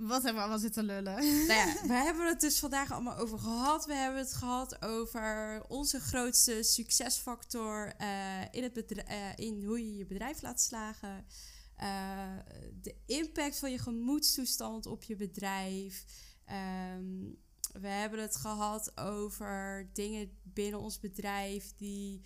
Wat hebben we allemaal zitten lullen? Nou ja, we hebben het dus vandaag allemaal over gehad. We hebben het gehad over onze grootste succesfactor uh, in, het bedrijf, uh, in hoe je je bedrijf laat slagen. Uh, de impact van je gemoedstoestand op je bedrijf. Um, we hebben het gehad over dingen binnen ons bedrijf die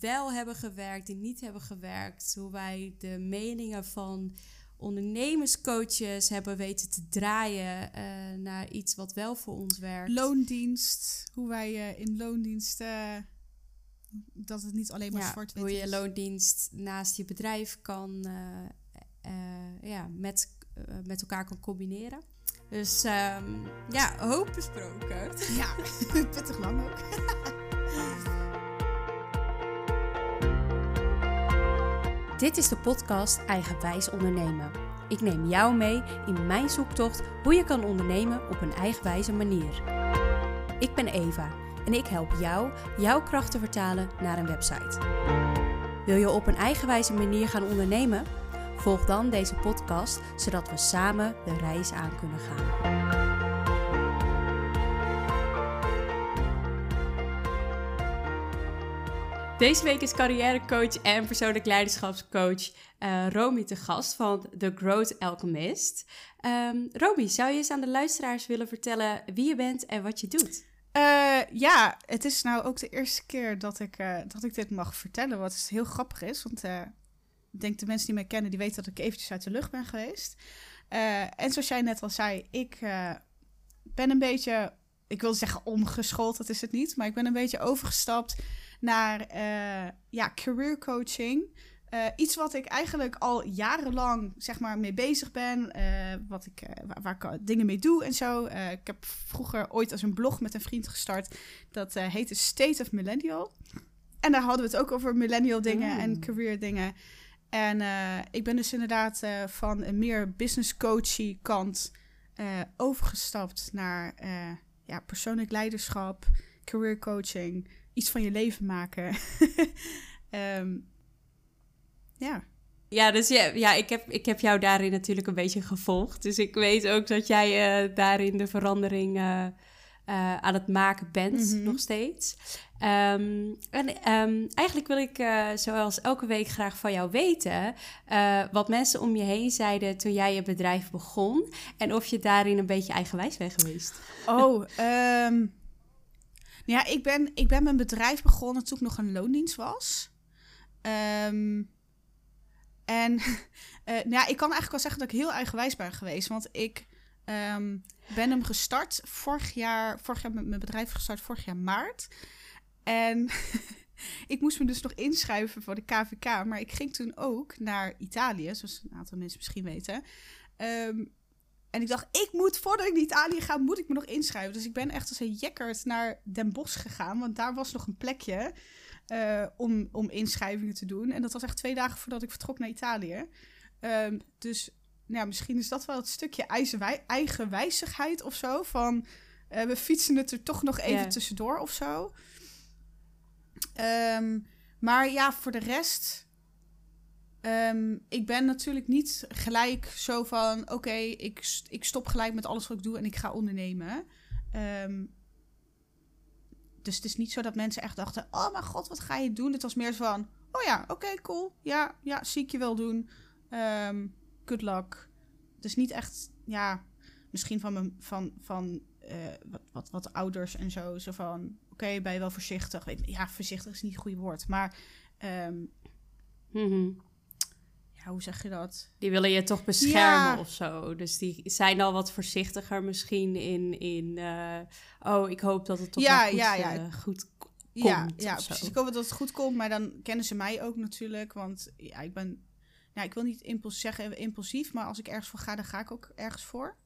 wel hebben gewerkt, die niet hebben gewerkt. Hoe wij de meningen van ondernemerscoaches hebben weten te draaien uh, naar iets wat wel voor ons werkt. Loondienst, hoe wij uh, in loondienst. Uh, dat het niet alleen maar ja, zwart Hoe je loondienst naast je bedrijf kan, ja, met, met elkaar kan combineren. Dus um, ja, hoop besproken. Ja, pittig lang ook. Dit is de podcast Eigenwijs Ondernemen. Ik neem jou mee in mijn zoektocht hoe je kan ondernemen op een eigenwijze manier. Ik ben Eva en ik help jou jouw kracht te vertalen naar een website. Wil je op een eigenwijze manier gaan ondernemen? Volg dan deze podcast zodat we samen de reis aan kunnen gaan. Deze week is carrièrecoach en persoonlijk leiderschapscoach uh, Romy te gast van The Growth Alchemist. Um, Romy, zou je eens aan de luisteraars willen vertellen wie je bent en wat je doet? Uh, ja, het is nou ook de eerste keer dat ik, uh, dat ik dit mag vertellen, wat heel grappig is. Want ik denk de mensen die mij kennen, die weten dat ik eventjes uit de lucht ben geweest. en zoals jij net al zei, ik ben een beetje, ik wil zeggen omgeschoold, dat is het niet. Maar ik ben een beetje overgestapt naar uh, ja, career coaching. Uh, iets wat ik eigenlijk al jarenlang zeg maar, mee bezig ben. Uh, wat ik, waar, waar, ik dingen mee doe en zo. ik heb vroeger ooit als een blog met een vriend gestart. Dat heette State of Millennial. En daar hadden we het ook over millennial dingen en mm. career dingen. En ik ben dus inderdaad van een meer business coachy kant overgestapt naar ja, persoonlijk leiderschap, career coaching iets van je leven maken. um, ja. Ja, dus ja, ja ik, heb, ik heb jou daarin natuurlijk een beetje gevolgd. Dus ik weet ook dat jij uh, daarin de verandering uh, uh, aan het maken bent, mm -hmm. nog steeds. Um, en um, eigenlijk wil ik, zoals elke week, graag van jou weten wat mensen om je heen zeiden toen jij je bedrijf begon. En of je daarin een beetje eigenwijs bent geweest. Oh, um, ja, ik ben, ik ben mijn bedrijf begonnen toen ik nog een loondienst was. Um, en uh, nou ja, ik kan eigenlijk wel zeggen dat ik heel eigenwijs ben geweest. Want ik um, ben hem gestart vorig jaar, vorig jaar met mijn bedrijf gestart vorig jaar maart. En ik moest me dus nog inschrijven voor de KVK. Maar ik ging toen ook naar Italië, zoals een aantal mensen misschien weten. Um, en ik dacht, ik moet, voordat ik naar Italië ga, moet ik me nog inschrijven. Dus ik ben echt als een jekkerd naar Den Bosch gegaan. Want daar was nog een plekje uh, om, om inschrijvingen te doen. En dat was echt twee dagen voordat ik vertrok naar Italië. Um, dus nou, ja, misschien is dat wel het stukje eigenwijzigheid of zo. Van, uh, we fietsen het er toch nog even yeah. tussendoor of zo. Um, maar ja, voor de rest Um, ik ben natuurlijk niet gelijk zo van: oké, ik, ik stop gelijk met alles wat ik doe en ik ga ondernemen. Um, dus het is niet zo dat mensen echt dachten: oh mijn god, wat ga je doen? Het was meer zo van: oh ja, oké, cool. Ja, ja, zie ik je wel doen. Um, good luck. Dus niet echt, ja, misschien van, mijn, van, van uh, wat, wat, wat ouders en zo. Zo van: oké, ben je wel voorzichtig? Ja, voorzichtig is niet het goede woord, maar. Mm hoe zeg je dat? Die willen je toch beschermen ja. of zo. Dus die zijn al wat voorzichtiger misschien in, in uh, oh, ik hoop dat het toch ja, goed, ja, ja. Uh, goed komt. Ja, ja precies. Ik hoop dat het goed komt, maar dan kennen ze mij ook natuurlijk. Want ja, ik ben, ja, ik wil niet impuls zeggen impulsief, maar als ik ergens voor ga, dan ga ik ook ergens voor.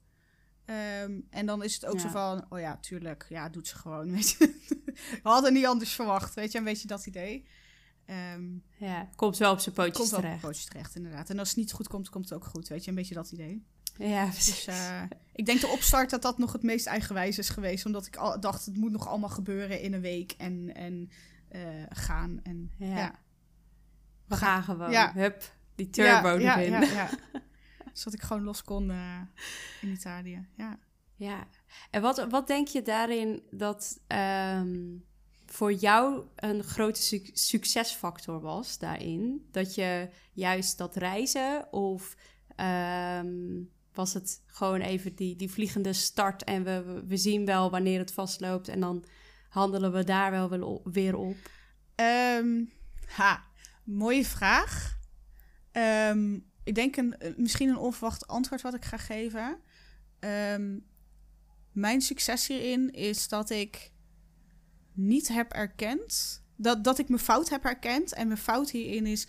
Um, en dan is het ook ja. zo van, oh ja, tuurlijk, ja, doet ze gewoon, weet je. We hadden niet anders verwacht, weet je, een beetje dat idee. Um, ja, komt wel op zijn pootjes komt terecht. op pootjes terecht, inderdaad. En als het niet goed komt, komt het ook goed. Weet je, een beetje dat idee. Ja, dus, uh, ik denk de opstart dat dat nog het meest eigenwijs is geweest. Omdat ik al, dacht, het moet nog allemaal gebeuren in een week en, en uh, gaan. En, ja. ja. We gaan gewoon. Ja. Hup, die turbo ja, erin. Ja, ja, zodat ik gewoon los kon uh, in Italië. Ja. Ja. En wat, wat denk je daarin dat um, voor jou een grote su succesfactor was daarin? Dat je juist dat reizen of um, was het gewoon even die, die vliegende start en we, we zien wel wanneer het vastloopt en dan handelen we daar wel weer op? Um, ha, mooie vraag. Um, ik denk een, misschien een onverwacht antwoord wat ik ga geven. Mijn succes hierin is dat ik niet heb erkend. Dat, dat ik mijn fout heb erkend. En mijn fout hierin is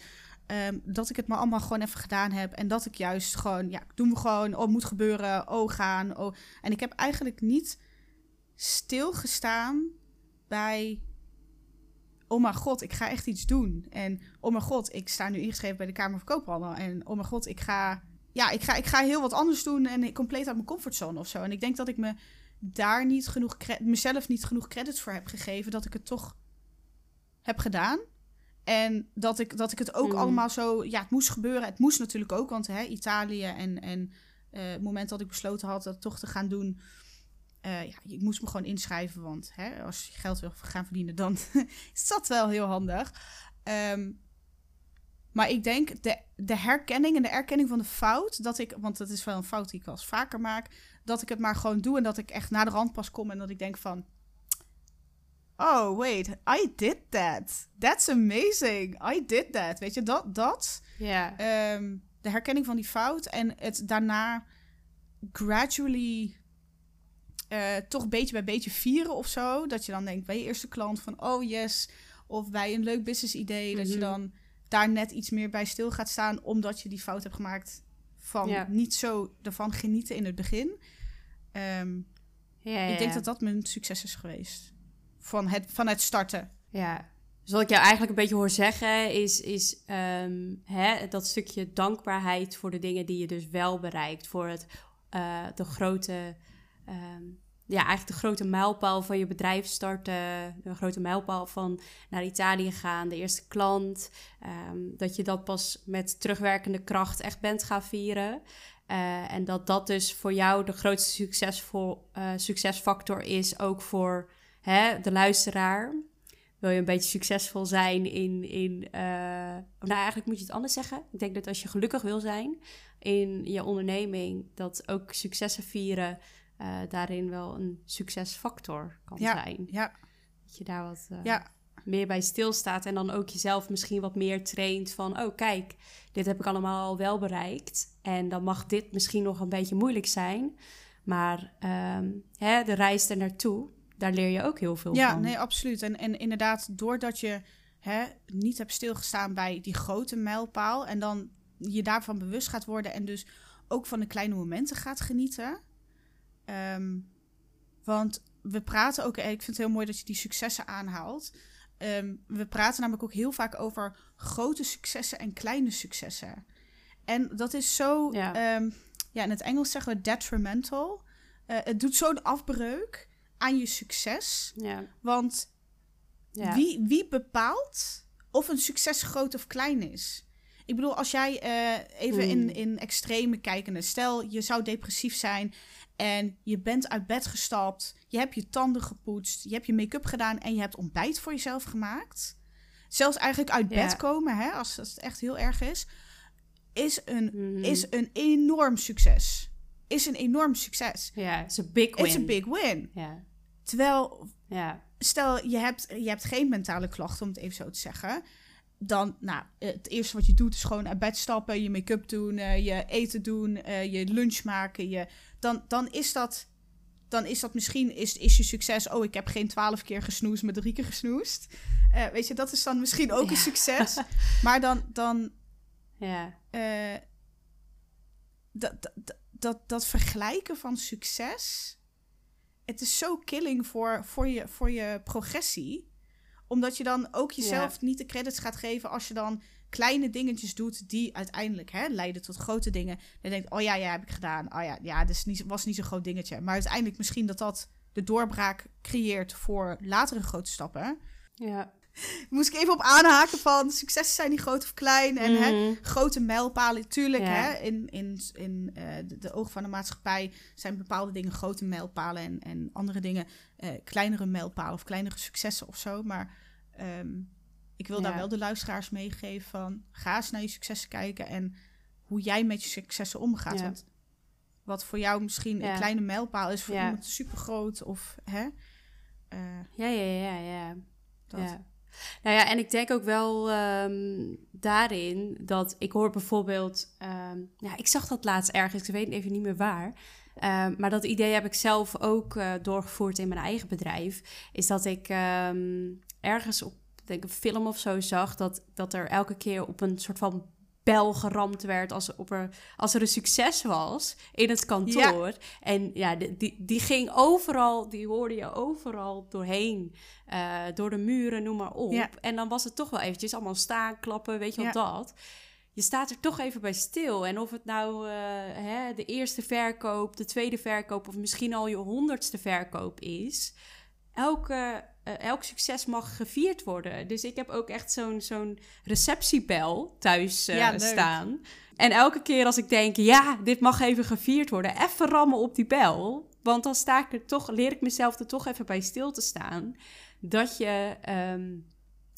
um, dat ik het maar allemaal gewoon even gedaan heb. En dat ik juist gewoon, ja, doen we gewoon. Oh, moet gebeuren. Oh, gaan. Oh. En ik heb eigenlijk niet stilgestaan bij oh mijn god, ik ga echt iets doen. En oh mijn god, ik sta nu ingeschreven bij de Kamer van Koophandel. En oh mijn god, ik ga, ja, ik ga, ik ga heel wat anders doen en compleet uit mijn comfortzone of zo. En ik denk dat ik me daar niet genoeg, mezelf niet genoeg credits voor heb gegeven, dat ik het toch heb gedaan. En dat ik, dat ik het ook hmm. allemaal zo, ja, het moest gebeuren. Het moest natuurlijk ook, want hè, Italië en, en uh, het moment dat ik besloten had dat toch te gaan doen, uh, ja, ik moest me gewoon inschrijven, want hè, als je geld wil gaan verdienen, dan is dat wel heel handig. Um, maar ik denk de, de herkenning en de erkenning van de fout, dat ik, want dat is wel een fout die ik wel eens vaker maak, dat ik het maar gewoon doe en dat ik echt naar de rand pas kom en dat ik denk van, oh wait, I did that. That's amazing. I did that. Weet je, dat, dat. Ja. Yeah. de herkenning van die fout en het daarna gradually uh, toch beetje bij beetje vieren of zo. Dat je dan denkt bij je eerste klant van oh yes. Of bij een leuk business idee. Dat je mhm. dan daar net iets meer bij stil gaat staan. Omdat je die fout hebt gemaakt van niet zo ervan genieten in het begin. Um, ja, ik denk dat dat mijn succes is geweest. Van het, van het starten. Ja, dus wat ik jou eigenlijk een beetje hoor zeggen is, is um, hè, dat stukje dankbaarheid voor de dingen die je dus wel bereikt. Voor het, uh, de grote um, ja, eigenlijk de grote mijlpaal van je bedrijf starten. De grote mijlpaal van naar Italië gaan, de eerste klant. Um, dat je dat pas met terugwerkende kracht echt bent gaan vieren. Uh, en dat dat dus voor jou de grootste succesvol, uh, succesfactor is, ook voor hè, de luisteraar. Wil je een beetje succesvol zijn in. in uh, nou, eigenlijk moet je het anders zeggen. Ik denk dat als je gelukkig wil zijn in je onderneming, dat ook successen vieren uh, daarin wel een succesfactor kan zijn. Ja. Dat je daar wat uh, ja. meer bij stilstaat en dan ook jezelf misschien wat meer traint van, oh kijk, dit heb ik allemaal al wel bereikt en dan mag dit misschien nog een beetje moeilijk zijn, maar um, hè, de reis er naartoe, daar leer je ook heel veel ja, van. Ja, nee, absoluut. En, en inderdaad, doordat je hè, niet hebt stilgestaan bij die grote mijlpaal en dan je daarvan bewust gaat worden en dus ook van de kleine momenten gaat genieten Um, want we praten ook, ik vind het heel mooi dat je die successen aanhaalt. Um, we praten namelijk ook heel vaak over grote successen en kleine successen. En dat is zo, ja, um, ja in het Engels zeggen we detrimental. Uh, het doet zo'n afbreuk aan je succes. Ja. Want ja. Wie, wie bepaalt of een succes groot of klein is? Ik bedoel, als jij uh, even in, hmm. in extreme kijkende, stel je zou depressief zijn en je bent uit bed gestapt, je hebt je tanden gepoetst, je hebt je make-up gedaan en je hebt ontbijt voor jezelf gemaakt. Zelfs eigenlijk uit bed komen, hè, als, het echt heel erg is, is een, mhm. is een enorm succes. Is een enorm succes. Ja, is een big win. It's a big win. Terwijl, stel je hebt, je hebt geen mentale klachten, om het even zo te zeggen dan, nou, het eerste wat je doet is gewoon uit bed stappen, je make-up doen, uh, je eten doen, uh, je lunch maken. Je, dan, dan is dat, dan is dat misschien, is, is je succes, oh, ik heb geen twaalf keer gesnoest, maar drie keer gesnoest. Uh, weet je, dat is dan misschien ook een succes. maar dan, dan ja. dat, dat, dat, dat vergelijken van succes, het is zo killing voor, voor, je, voor je progressie omdat je dan ook jezelf niet de credits gaat geven als je dan kleine dingetjes doet die uiteindelijk hè, leiden tot grote dingen. Dan denk oh ja, ja, heb ik gedaan. Oh ja, ja, dat niet, was niet zo'n groot dingetje. Maar uiteindelijk misschien dat dat de doorbraak creëert voor latere grote stappen. Ja. moest ik even op aanhaken van successen zijn die groot of klein. En hè, Mhm. grote mijlpalen, tuurlijk. Ja. Hè, in in, in eh, de, de ogen van de maatschappij zijn bepaalde dingen grote mijlpalen. En, en andere dingen eh, kleinere mijlpalen of kleinere successen of zo. Maar ehm, ik wil daar wel de luisteraars meegeven van... ga eens naar je successen kijken en hoe jij met je successen omgaat. Ja. Want wat voor jou misschien een kleine mijlpaal is... voor iemand super groot of... Hè, eh, Ja, ja, ja, ja. dat. Ja. Nou ja, en ik denk ook wel ehm, daarin dat ik hoor bijvoorbeeld, ehm, ja, ik zag dat laatst ergens, ik weet even niet meer waar, Ehm, maar dat idee heb ik zelf ook eh, doorgevoerd in mijn eigen bedrijf, is dat ik ergens op denk een film of zo zag dat, dat er elke keer op een soort van bel geramd werd als, op er, als er een succes was in het kantoor. En ja, die, die, ging overal, die hoorde je overal doorheen. eh, door de muren, noem maar op. Ja. En dan was het toch wel eventjes allemaal staan, klappen, weet je Ja. wat dat. Je staat er toch even bij stil. En of het nou eh, hè, de eerste verkoop, de tweede verkoop... of misschien al je honderdste verkoop is... elke, elk succes mag gevierd worden. Dus ik heb ook echt zo'n zo'n receptiebel thuis eh, Ja, staan. En elke keer als ik denk, ja, dit mag even gevierd worden... even rammen op die bel. Want dan sta ik er toch, leer ik mezelf er toch even bij stil te staan... dat je... ehm,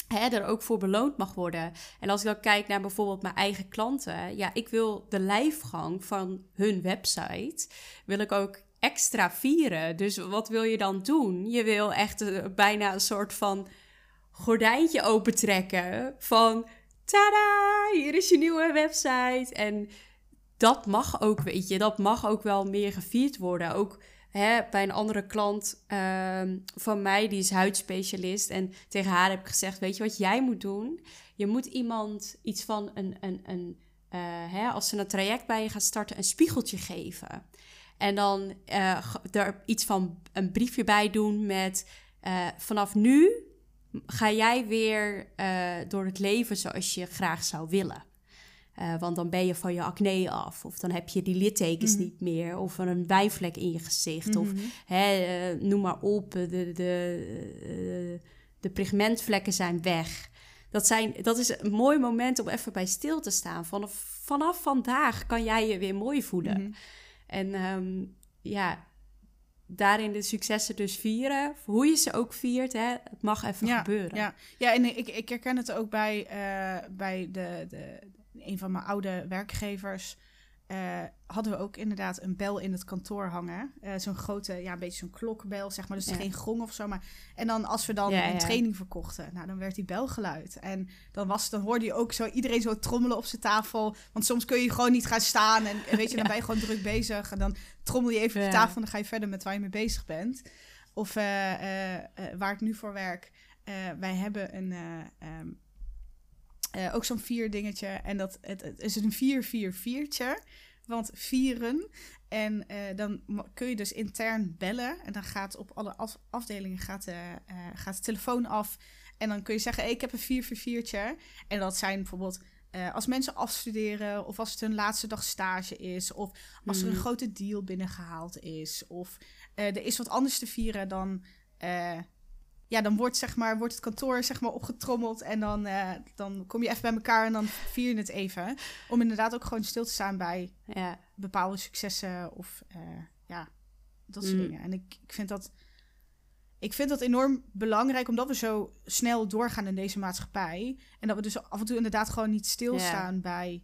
hè, er ook voor beloond mag worden. En als ik dan kijk naar bijvoorbeeld mijn eigen klanten, ja, ik wil de lijfgang van hun website, wil ik ook extra vieren. Dus wat wil je dan doen? Je wil echt eh, bijna een soort van gordijntje opentrekken van tada, hier is je nieuwe website. En dat mag ook, weet je, dat mag ook wel meer gevierd worden. Ook hè, bij een andere klant ehm, van mij, die is huidspecialist. En tegen haar heb ik gezegd, weet je wat jij moet doen? Je moet iemand iets van een, een, een eh, hè, als ze een traject bij je gaat starten, een spiegeltje geven. En dan eh, er iets van een briefje bij doen met eh, vanaf nu ga jij weer eh, door het leven zoals je graag zou willen. Want dan ben je van je acne af. Of dan heb je die littekens Mhm. niet meer. Of een wijvlek in je gezicht. Of Mhm. hè, noem maar op. De, de, de, de pigmentvlekken zijn weg. Dat, zijn, dat is een mooi moment om even bij stil te staan. Vanaf, vanaf vandaag kan jij je weer mooi voelen. Mhm. En ehm, ja, daarin de successen dus vieren. Hoe je ze ook viert, hè, het mag even Ja, gebeuren. Ja, ja en ik, ik herken het ook bij, eh, bij de, de, een van mijn oude werkgevers. Eh, hadden we ook inderdaad een bel in het kantoor hangen. Eh, zo'n grote, ja, een beetje zo'n klokbel, zeg maar. Dus Ja. geen gong of zo. Maar, en dan als we dan Ja, een ja. training verkochten, nou, dan werd die bel geluid. En dan, was, dan hoorde je ook zo iedereen zo trommelen op zijn tafel. Want soms kun je gewoon niet gaan staan. En, en weet je, dan ben je gewoon druk bezig. En dan trommel je even op je tafel en dan ga je verder met waar je mee bezig bent. Of eh, waar ik nu voor werk. Wij hebben een, eh, eh, ook zo'n vier dingetje. En dat, het, het is een 444'tje. Want vieren. En eh, dan kun je dus intern bellen. En dan gaat op alle af- afdelingen gaat, de, eh, gaat de telefoon af. En dan kun je zeggen, hey, ik heb een 444'tje. En dat zijn bijvoorbeeld als mensen afstuderen. Of als het hun laatste dag stage is. Of als er een Mhm. grote deal binnengehaald is. Of er is wat anders te vieren dan... ja, dan wordt, zeg maar, wordt het kantoor zeg maar, opgetrommeld en dan, eh, dan kom je even bij elkaar en dan vier je het even. Om inderdaad ook gewoon stil te staan bij Ja. bepaalde successen of eh, ja, dat soort Mm. dingen. En ik, ik, vind dat, ik vind dat enorm belangrijk, omdat we zo snel doorgaan in deze maatschappij. En dat we dus af en toe inderdaad gewoon niet stilstaan bij,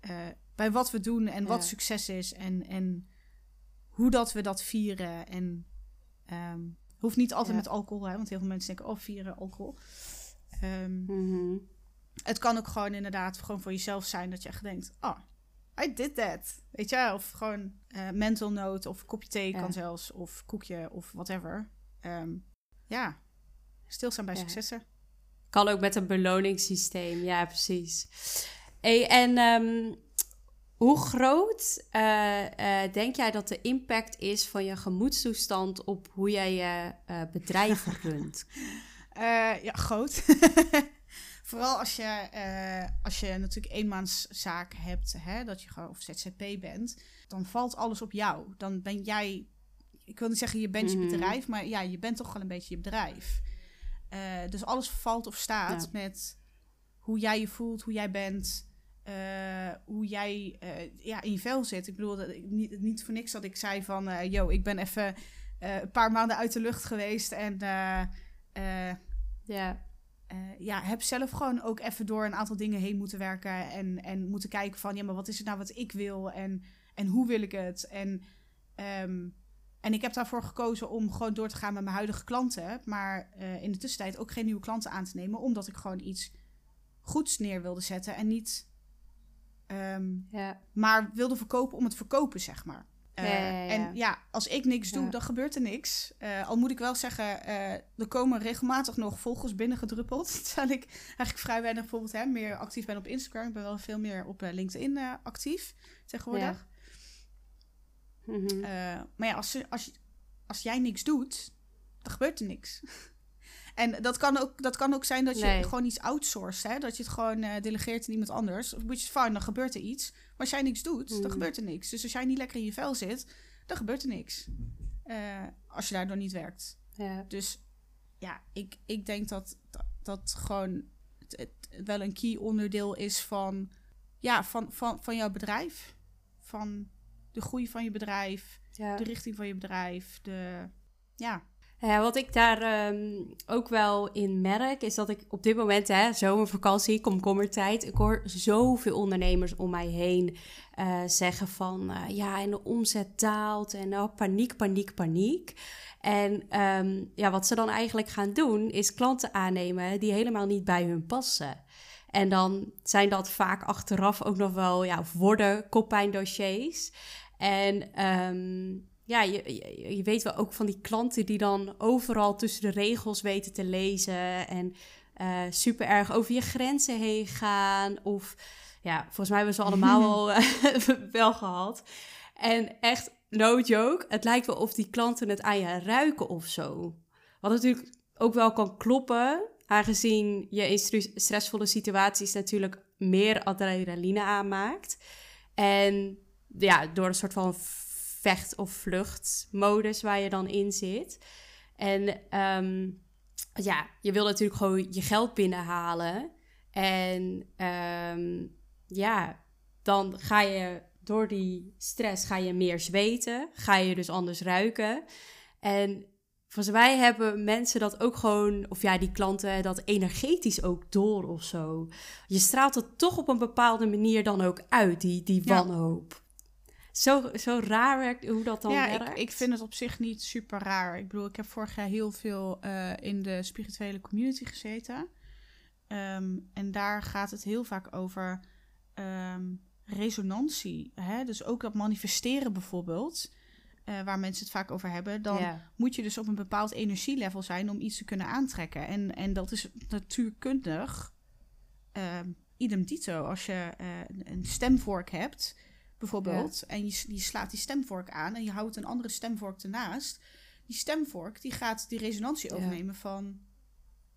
eh, bij wat we doen en wat Ja. succes is en, en hoe dat we dat vieren. En ehm, hoeft niet altijd Ja. met alcohol, hè, want heel veel mensen denken, oh, vieren alcohol. Ehm, Mhm. het kan ook gewoon inderdaad gewoon voor jezelf zijn dat je echt denkt, oh, I did that. Weet je, of gewoon eh, mental note of kopje thee Ja. kan zelfs, of koekje of whatever. Ehm, ja, stilstaan bij Ja. successen. Kan ook met een beloningssysteem, ja, precies. Hey, en ehm, hoe groot eh, eh, denk jij dat de impact is van je gemoedstoestand op hoe jij je eh, bedrijf runt? Ja, groot. Vooral als je, als je natuurlijk eenmanszaak hebt, hè, dat je gewoon of ZZP bent, dan valt alles op jou. Dan ben jij, ik wil niet zeggen je bent Mhm. je bedrijf, maar ja, je bent toch wel een beetje je bedrijf. Dus alles valt of staat Ja. met hoe jij je voelt, hoe jij bent, eh, hoe jij eh, ja, in je vel zit. Ik bedoel, dat ik, niet, niet voor niks dat ik zei van, eh yo, ik ben even een paar maanden uit de lucht geweest en Ja. ja, heb zelf gewoon ook even door een aantal dingen heen moeten werken en, en moeten kijken van, ja, maar wat is het nou wat ik wil en, en hoe wil ik het? En, ehm, en ik heb daarvoor gekozen om gewoon door te gaan met mijn huidige klanten, maar in de tussentijd ook geen nieuwe klanten aan te nemen, omdat ik gewoon iets goeds neer wilde zetten en niet ehm, Ja. maar wilde verkopen om het verkopen, zeg maar. Eh, Ja, ja, ja. En ja, als ik niks doe, dan gebeurt er niks. Eh, al moet ik wel zeggen, eh, er komen regelmatig nog volgers binnengedruppeld. Terwijl ik eigenlijk vrij weinig bijvoorbeeld hè, meer actief ben op Instagram. Ik ben wel veel meer op LinkedIn actief tegenwoordig. Mhm. Eh, maar ja, als, als, je- als jij niks doet, dan gebeurt er niks. En dat kan ook, dat kan ook zijn dat je Nee. gewoon iets outsourced. Hè? Dat je het gewoon eh, delegeert aan iemand anders. Which is fine, dan gebeurt er iets. Maar als jij niks doet, dan gebeurt er niks. Dus als jij niet lekker in je vel zit, dan gebeurt er niks. Eh, als je daardoor niet werkt. ja. Dus ja, ik, ik denk dat dat, dat gewoon het, het wel een key onderdeel is van, ja, van, van, van jouw bedrijf. Van de groei van je bedrijf, ja. de richting van je bedrijf. De, ja, Ja, wat ik daar ehm, ook wel in merk, is dat ik op dit moment, hè, zomervakantie, komkommertijd, ik hoor zoveel ondernemers om mij heen eh, zeggen van, eh, ja, en de omzet daalt en oh, paniek, paniek, paniek. En ehm, ja, wat ze dan eigenlijk gaan doen, is klanten aannemen die helemaal niet bij hun passen. En dan zijn dat vaak achteraf ook nog wel, ja, worden koppijndossiers. En ehm, ja, je, je, je weet wel ook van die klanten die dan overal tussen de regels weten te lezen en eh, super erg over je grenzen heen gaan. Of ja, volgens mij hebben ze allemaal wel, eh, wel gehad. En echt, no joke, het lijkt wel of die klanten het aan je ruiken of zo. Wat natuurlijk ook wel kan kloppen, aangezien je in stre- stressvolle situaties natuurlijk meer adrenaline aanmaakt. En ja, door een soort van vecht- of vluchtmodus waar je dan in zit. En ehm, ja, je wil natuurlijk gewoon je geld binnenhalen. En ehm, ja, dan ga je door die stress ga je meer zweten. Ga je dus anders ruiken. En volgens mij hebben mensen dat ook gewoon, of ja, die klanten, dat energetisch ook door of zo. Je straalt het toch op een bepaalde manier dan ook uit, die, die Ja. Zo, zo raar werkt hoe dat dan ja werkt. ik, ik vind het op zich niet super raar. Ik bedoel, ik heb vorig jaar heel veel eh, in de spirituele community gezeten. Ehm, en daar gaat het heel vaak over ehm, resonantie. Hè? Dus ook dat manifesteren bijvoorbeeld, eh, waar mensen het vaak over hebben. Dan ja. moet je dus op een bepaald energielevel zijn om iets te kunnen aantrekken. En, en dat is natuurkundig ehm idem dito. Als je eh, een stemvork hebt, bijvoorbeeld, en je, slaat die stemvork aan en je houdt een andere stemvork ernaast, die stemvork die gaat die resonantie Ja. overnemen van,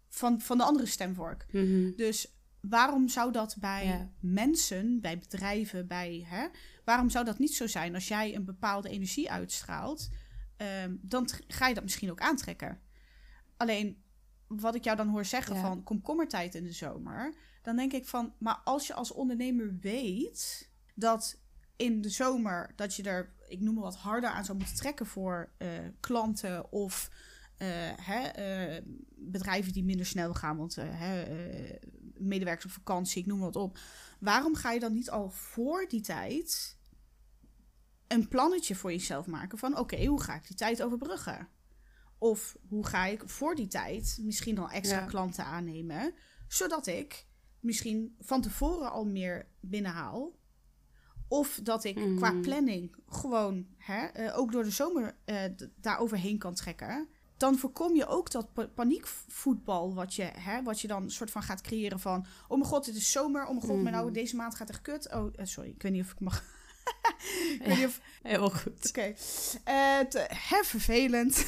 van, van de andere stemvork. Mhm. Dus waarom zou dat bij Ja. mensen, bij bedrijven, bij hè, waarom zou dat niet zo zijn als jij een bepaalde energie uitstraalt? ehm, dan ga je dat misschien ook aantrekken. Alleen wat ik jou dan hoor zeggen Ja. van komkommertijd in de zomer, dan denk ik van, maar als je als ondernemer weet dat in de zomer dat je er, ik noem maar wat, harder aan zou moeten trekken voor eh, klanten of eh, hè, eh, bedrijven die minder snel gaan, want hè, medewerkers op vakantie, ik noem maar wat op. Waarom ga je dan niet al voor die tijd een plannetje voor jezelf maken van oké, hoe ga ik die tijd overbruggen? Of hoe ga ik voor die tijd misschien al extra Ja. klanten aannemen, zodat ik misschien van tevoren al meer binnenhaal. Of dat ik qua Mhm. planning gewoon hè, eh, ook door de zomer d- daar overheen kan trekken. Dan voorkom je ook dat pa- paniekvoetbal wat je, hè, wat je dan soort van gaat creëren van... Oh mijn god, het is zomer. Oh mijn god, maar nou, Mhm. deze maand gaat echt kut. Oh, eh, sorry, ik weet niet of ik mag... ik weet niet of... Heel goed. Oké. Te- hè, vervelend.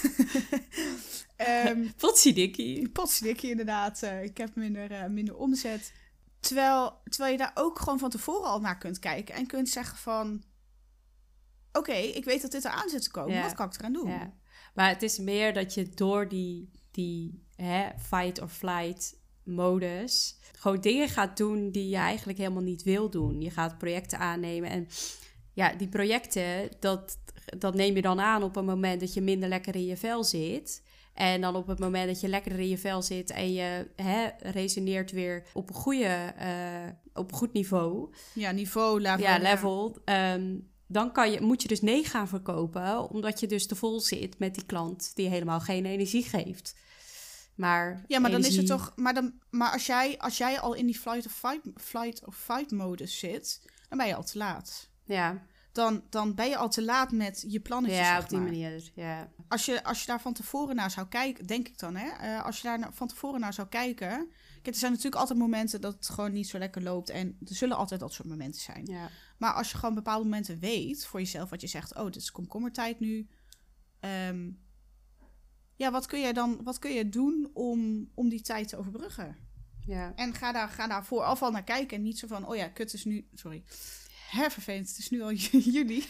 Ehm Potsidikkie. Potsdikkie inderdaad. Ik heb minder, minder omzet. Terwijl, terwijl je daar ook gewoon van tevoren al naar kunt kijken. En kunt zeggen van... Oké, ik weet dat dit eraan zit te komen. Ja. Wat kan ik eraan doen? Ja. Maar het is meer dat je door die die hè, fight or flight modus gewoon dingen gaat doen die je eigenlijk helemaal niet wil doen. Je gaat projecten aannemen en ja, die projecten, dat, dat neem je dan aan op een moment dat je minder lekker in je vel zit. En dan op het moment dat je lekker in je vel zit en je hè, resoneert weer op een, goede, uh, op een goed niveau. Ja, niveau, level. Ja, level. Ehm, dan kan je, moet je dus nee gaan verkopen, omdat je dus te vol zit met die klant die helemaal geen energie geeft. Maar ja, maar dan is het toch. Maar, dan, maar als, jij, als jij al in die flight of fight, flight of fight modus zit, dan ben je al te laat. Ja. Dan, dan ben je al te laat met je plannetjes. Ja, op die manier. Ja. Als, je, als je daar van tevoren naar zou kijken, denk ik dan, hè? Uh, als je daar van tevoren naar zou kijken. Kijk, er zijn natuurlijk altijd momenten dat het gewoon niet zo lekker loopt. En er zullen altijd dat soort momenten zijn. Ja. Maar als je gewoon bepaalde momenten weet voor jezelf, wat je zegt, oh, dit is komkommertijd nu. Um, ja, wat kun je dan wat kun je doen om, om die tijd te overbruggen? Ja. En ga daar, ga daar vooraf al naar kijken. En niet zo van, oh ja, kut is nu... Sorry. Hervervelend, het is nu al juli.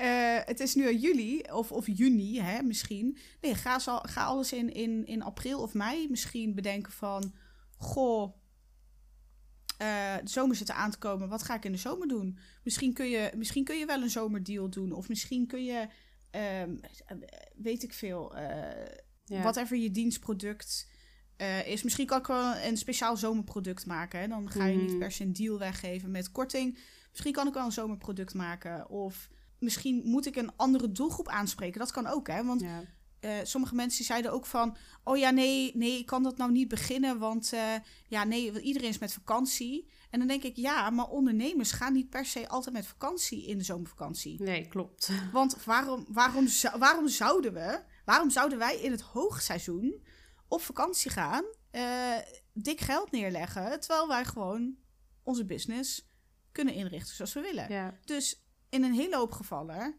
uh, het is nu al juli, of, of juni hè, misschien. Nee, ga, zal, ga alles in, in, in april of mei misschien bedenken van... Goh, uh, de zomer zit er aan te komen. Wat ga ik in de zomer doen? Misschien kun je, misschien kun je wel een zomerdeal doen. Of misschien kun je um, weet ik veel, uh, ja. whatever je dienstproduct uh, is. Misschien kan ik wel een speciaal zomerproduct maken. Hè? Dan ga je niet mhm. per se een deal weggeven met korting. Misschien kan ik wel een zomerproduct maken. Of misschien moet ik een andere doelgroep aanspreken. Dat kan ook, hè? Want ja. Uh, sommige mensen zeiden ook van... oh ja, nee, nee, ik kan dat nou niet beginnen... want uh, ja, nee, iedereen is met vakantie. En dan denk ik, ja, maar ondernemers gaan niet per se altijd met vakantie in de zomervakantie. Nee, klopt. Want waarom, waarom, waarom zouden we, waarom zouden wij in het hoogseizoen op vakantie gaan, uh, dik geld neerleggen, terwijl wij gewoon onze business kunnen inrichten zoals we willen. Ja. Dus in een hele hoop gevallen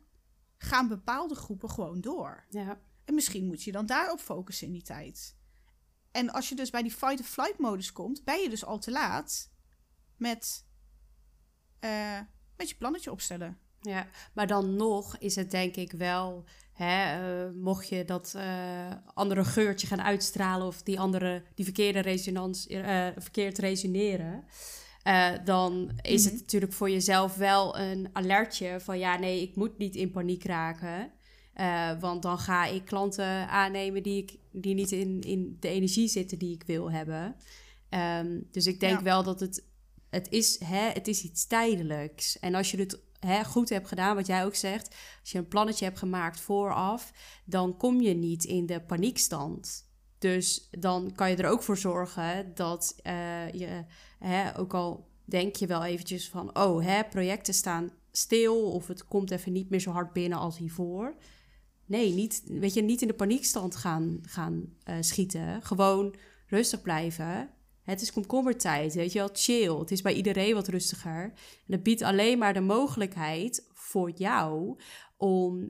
gaan bepaalde groepen gewoon door. Ja. En misschien moet je dan daarop focussen in die tijd. En als je dus bij die fight-or-flight modus komt, ben je dus al te laat met, uh, met je plannetje opstellen. Ja, maar dan nog is het denk ik wel, hè, uh, mocht je dat uh, andere geurtje gaan uitstralen of die andere, die verkeerde resonans, verkeerd resoneren. dan is het mhm. natuurlijk voor jezelf wel een alertje van ja, nee, ik moet niet in paniek raken. want dan ga ik klanten aannemen die, ik, die niet in, in de energie zitten die ik wil hebben. Um, dus ik denk wel dat het het is, hè, het is iets tijdelijks. En als je het hè, goed hebt gedaan, wat jij ook zegt, als je een plannetje hebt gemaakt vooraf, dan kom je niet in de paniekstand. Dus dan kan je er ook voor zorgen dat uh, je, hè, ook al denk je wel eventjes van, oh, hè, projecten staan stil of het komt even niet meer zo hard binnen als hiervoor. Nee, niet, weet je, niet in de paniekstand gaan, gaan uh, schieten. Gewoon rustig blijven. Het is komkommertijd, weet je wel, chill. Het is bij iedereen wat rustiger. En dat biedt alleen maar de mogelijkheid voor jou om uh,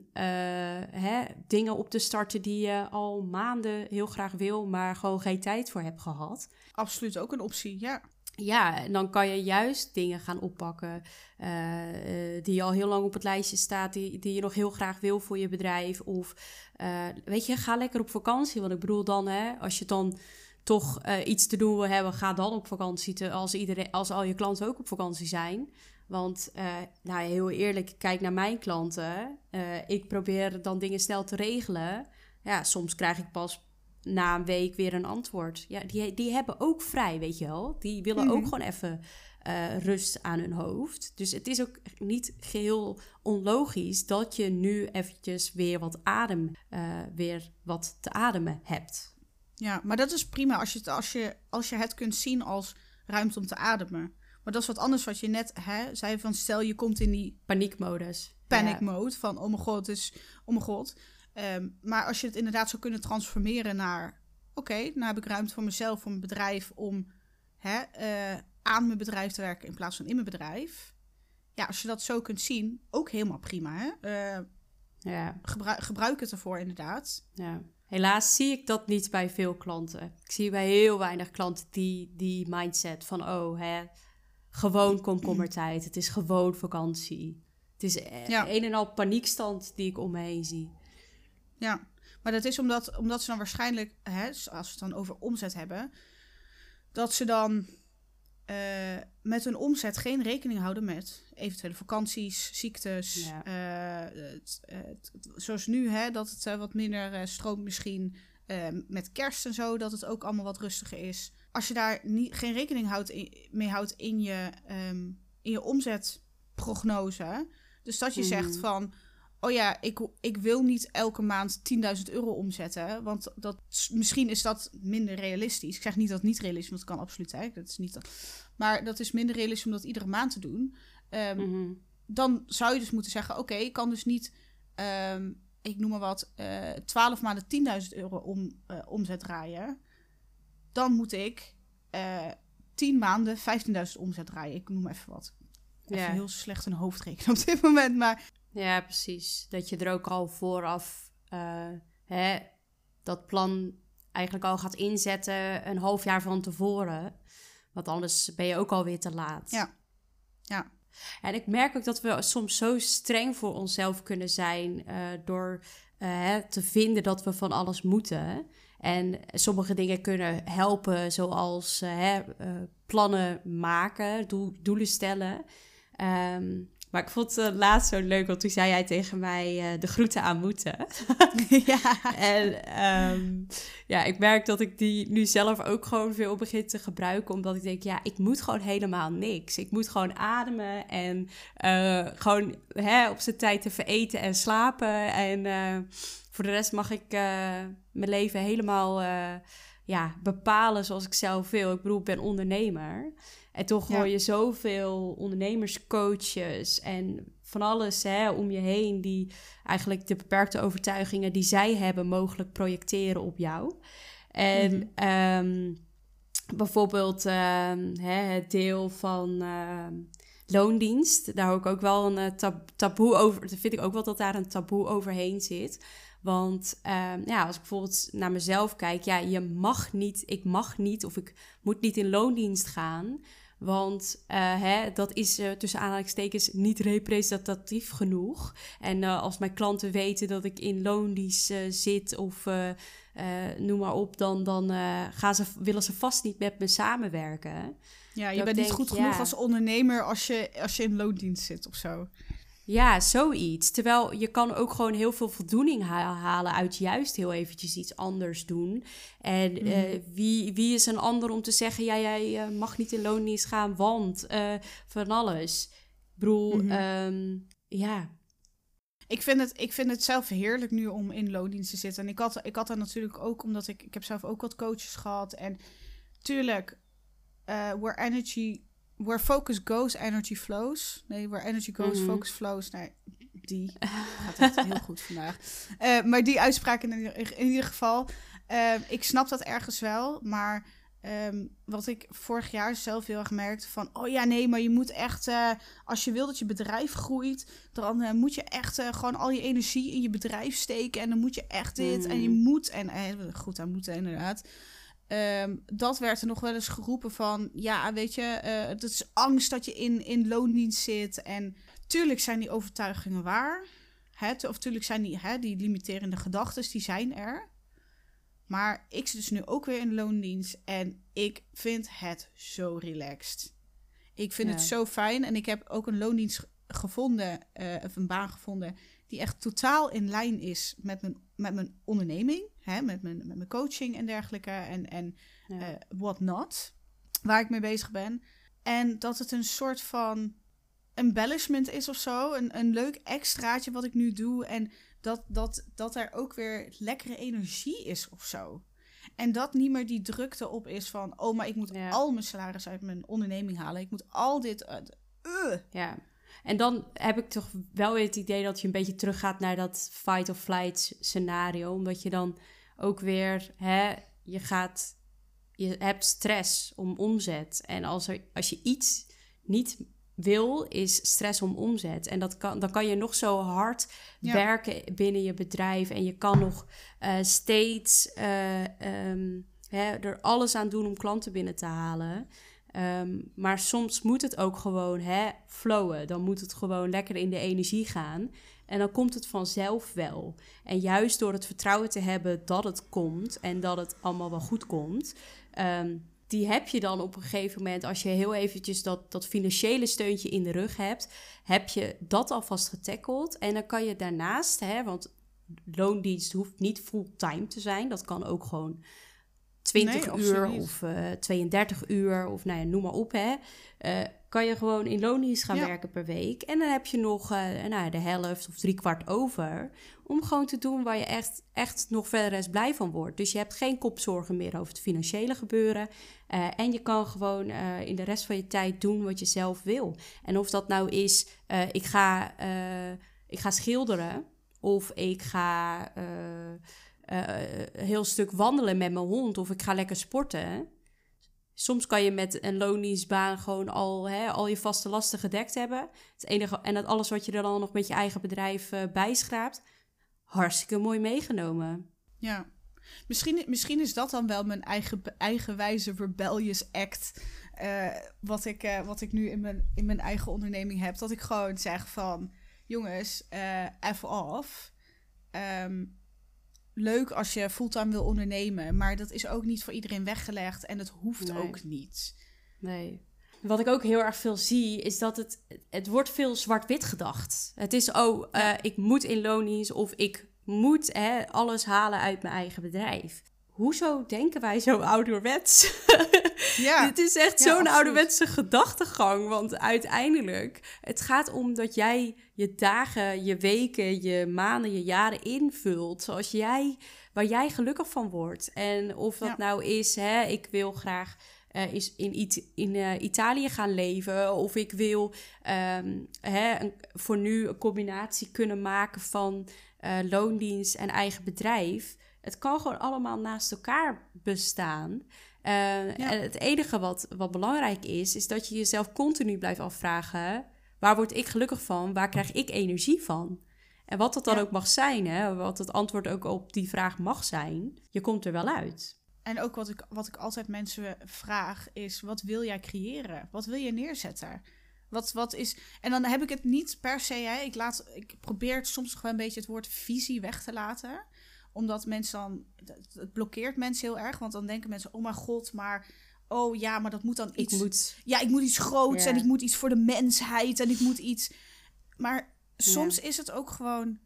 hè, dingen op te starten die je al maanden heel graag wil, maar gewoon geen tijd voor hebt gehad. Absoluut ook een optie, ja. Ja, en dan kan je juist dingen gaan oppakken uh, uh, die al heel lang op het lijstje staat, die, die je nog heel graag wil voor je bedrijf. Of weet je, ga lekker op vakantie. Want ik bedoel dan, hè, als je dan toch uh, iets te doen wil hebben, ga dan op vakantie. Te, als, iedereen, als al je klanten ook op vakantie zijn. Want uh, nou, heel eerlijk, kijk naar mijn klanten. Uh, ik probeer dan dingen snel te regelen. Ja, soms krijg ik pas na een week weer een antwoord. Ja, die, die hebben ook vrij, weet je wel. Die willen ook mhm. gewoon even rust aan hun hoofd. Dus het is ook niet geheel onlogisch dat je nu eventjes weer wat adem, weer wat te ademen hebt. Ja, maar dat is prima als je, het, als, je, als je het kunt zien als ruimte om te ademen. Maar dat is wat anders wat je net hè, zei van stel je komt in die... Paniekmodus. Panic mode van oh mijn god, dus oh mijn god. Um, maar als je het inderdaad zou kunnen transformeren naar... Oké, okay, nou heb ik ruimte voor mezelf, voor mijn bedrijf... om hè, uh, aan mijn bedrijf te werken in plaats van in mijn bedrijf. Ja, als je dat zo kunt zien, ook helemaal prima. Hè? Uh, ja. Gebruik, gebruik het ervoor inderdaad. Ja. Helaas zie ik dat niet bij veel klanten. Ik zie bij heel weinig klanten die, die mindset van, oh, hè, gewoon komkommertijd. Het is gewoon vakantie. Het is ja. een en al paniekstand die ik om me heen zie. Ja, Maar dat is omdat, omdat ze dan waarschijnlijk, hè, als we het dan over omzet hebben, dat ze dan eh, met hun omzet geen rekening houden met eventuele vakanties, ziektes. Ja. eh, het- het- zoals nu, hè, dat het eh, wat minder stroomt misschien met kerst en zo, dat het ook allemaal wat rustiger is. Als je daar niet, geen rekening houdt in- mee houdt in je, ehm, in je omzetprognose, dus dat je Mhm. zegt van, oh ja, ik, ik wil niet elke maand 10.000 euro omzetten, want dat, misschien is dat minder realistisch. Ik zeg niet dat het niet realistisch is, want het kan absoluut zijn. Dat is niet dat, maar dat is minder realistisch om dat iedere maand te doen. Ehm, Mhm. dan zou je dus moeten zeggen: Oké, ik kan dus niet, ehm, ik noem maar wat, eh 12 maanden 10.000 euro om, eh, omzet draaien. Dan moet ik eh 10 maanden 15.000 omzet draaien. Ik noem even wat. Even Ja. heel slecht een hoofdrekenen op dit moment. Maar Ja, precies. Dat je er ook al vooraf eh, hè, dat plan eigenlijk al gaat inzetten een half jaar van tevoren. Want anders ben je ook alweer te laat. Ja. Ja. En ik merk ook dat we soms zo streng voor onszelf kunnen zijn eh, door hè, te vinden dat we van alles moeten. En sommige dingen kunnen helpen, zoals hè, eh, plannen maken, doel- doelen stellen. Ehm, maar ik vond het laatst zo leuk, want toen zei jij tegen mij eh, de groeten aan moeten. ja. En ehm, ja, ik merk dat ik die nu zelf ook gewoon veel begin te gebruiken. Omdat ik denk, ja, ik moet gewoon helemaal niks. Ik moet gewoon ademen en eh, gewoon hè, op zijn tijd even eten en slapen. En eh, voor de rest mag ik eh, mijn leven helemaal eh, ja, bepalen zoals ik zelf wil. Ik bedoel, ik ben ondernemer. En toch hoor je zoveel ondernemerscoaches en van alles hè, om je heen die eigenlijk de beperkte overtuigingen die zij hebben mogelijk projecteren op jou. En Mhm. ehm, bijvoorbeeld ehm, hè, het deel van ehm, loondienst, daar hoor ik ook wel een eh, tab- taboe over. Dat vind ik ook wel dat daar een taboe overheen zit. Want ja, als ik bijvoorbeeld naar mezelf kijk, ja, je mag niet, ik mag niet of ik moet niet in loondienst gaan. Want eh, hè, dat is eh, tussen aanhalingstekens niet representatief genoeg. En eh, als mijn klanten weten dat ik in loondienst zit of noem maar op, dan, dan gaan ze, willen ze vast niet met me samenwerken. ja, je Dat bent niet goed genoeg ja. als ondernemer als je, als je in loondienst zit of zo. Ja, zoiets. Terwijl je kan ook gewoon heel veel voldoening ha- halen uit juist heel eventjes iets anders doen. En Mhm. eh, wie, wie is een ander om te zeggen, ja, jij eh, mag niet in loondienst gaan, want eh, van alles. Ik bedoel, Mhm. ehm, ja, Ik vind, het, ik vind het zelf heerlijk nu om in loondienst te zitten. En ik had, ik had dat natuurlijk ook omdat ik... Ik heb zelf ook wat coaches gehad. En tuurlijk, where energy... Where focus goes, energy flows. Nee, where energy goes, Mhm. focus flows. Nee, die gaat echt heel goed vandaag. Eh, maar die uitspraak in, ieder- in ieder geval. eh, ik snap dat ergens wel. Maar ehm, wat ik vorig jaar zelf heel erg merkte van... Oh ja, nee, maar je moet echt... eh, als je wil dat je bedrijf groeit... dan eh, moet je echt gewoon al je energie in je bedrijf steken. En dan moet je echt dit en je Mm. moet. En goed aan moeten inderdaad. Ehm, dat werd er nog wel eens geroepen van... Ja, weet je, eh het is angst dat je in, in loondienst zit. En tuurlijk zijn die overtuigingen waar. Hè, of tuurlijk zijn die, hè, die limiterende gedachten, die zijn er. Maar ik zit dus nu ook weer in loondienst. En ik vind het zo relaxed. Ik vind het zo fijn. En ik heb ook een loondienst gevonden, eh, of een baan gevonden, die echt totaal in lijn is met mijn, met mijn onderneming, hè, met, mijn, met mijn coaching en dergelijke en, en ja. eh what not, waar ik mee bezig ben. En dat het een soort van embellishment is of zo, een, een leuk extraatje wat ik nu doe en dat, dat, dat er ook weer lekkere energie is of zo. En dat niet meer die drukte op is van, oh, maar ik moet Ja. al mijn salaris uit mijn onderneming halen. Ik moet al dit... uh. Ja. En dan heb ik toch wel weer het idee dat je een beetje teruggaat naar dat fight of flight scenario. Omdat je dan ook weer, hè, je gaat, je hebt stress om omzet. En als, er, als je iets niet wil, is stress om omzet. En dat kan, dan kan je nog zo hard Ja. werken binnen je bedrijf. En je kan nog eh, steeds eh, ehm, hè, er alles aan doen om klanten binnen te halen. Ehm, maar soms moet het ook gewoon hè, flowen. Dan moet het gewoon lekker in de energie gaan. En dan komt het vanzelf wel. En juist door het vertrouwen te hebben dat het komt en dat het allemaal wel goed komt, ehm, die heb je dan op een gegeven moment, als je heel eventjes dat, dat financiële steuntje in de rug hebt, heb je dat alvast getackeld. En dan kan je daarnaast, hè, want loondienst hoeft niet fulltime te zijn, dat kan ook gewoon 20 uur of uh, eh, 32 uur of nou ja, noem maar op. Hè. Uh, kan je gewoon in loondienst gaan werken per week. En dan heb je nog uh, nou, de helft of drie kwart over. Om gewoon te doen waar je echt, echt nog verder eens blij van wordt. Dus je hebt geen kopzorgen meer over het financiële gebeuren. en je kan gewoon in de rest van je tijd doen wat je zelf wil. En of dat nou is, ik, ga, ik ga schilderen. Of ik ga een heel stuk wandelen met mijn hond of ik ga lekker sporten. Soms kan je met een loondienstbaan gewoon al, hè, al je vaste lasten gedekt hebben. Het enige, en dat alles wat je er dan nog met je eigen bedrijf uh, bijschraapt. Hartstikke mooi meegenomen. Ja, misschien, misschien is dat dan wel mijn eigen, eigenwijze rebellious act. Uh, wat, ik, uh, wat ik nu in mijn, in mijn eigen onderneming heb. Dat ik gewoon zeg van, jongens, even off. Um, leuk als je fulltime wil ondernemen, maar dat is ook niet voor iedereen weggelegd en het hoeft ook niet. Nee. Wat ik ook heel erg veel zie, is dat het, het wordt veel zwart-wit gedacht. Het is, oh, uh, ik moet in loondienst of ik moet hè, alles halen uit mijn eigen bedrijf. Hoezo denken wij zo ouderwets? Ja. het is echt zo'n ouderwetse gedachtegang. Want uiteindelijk, het gaat om dat jij je dagen, je weken, je maanden, je jaren invult. Zoals jij, waar jij gelukkig van wordt. En of dat nou is, hè, ik wil graag uh, is in, It in uh, Italië gaan leven. Of ik wil um, hè, een, voor nu een combinatie kunnen maken van uh, loondienst en eigen bedrijf. Het kan gewoon allemaal naast elkaar bestaan. Uh, En het enige wat, wat belangrijk is, is dat je jezelf continu blijft afvragen: waar word ik gelukkig van? Waar krijg ik energie van? En wat dat dan ook mag zijn, hè, wat het antwoord ook op die vraag mag zijn, je komt er wel uit. En ook wat ik, wat ik altijd mensen vraag is: wat wil jij creëren? Wat wil je neerzetten? Wat, wat is. En dan heb ik het niet per se. Hè, ik, laat, ik probeer soms gewoon een beetje het woord visie weg te laten omdat mensen dan. Het blokkeert mensen heel erg. Want dan denken mensen: oh mijn god, maar. Oh ja, maar dat moet dan iets. Ik moet, ja, ik moet iets groots en ik moet iets voor de mensheid en ik moet iets. Maar soms is het ook gewoon.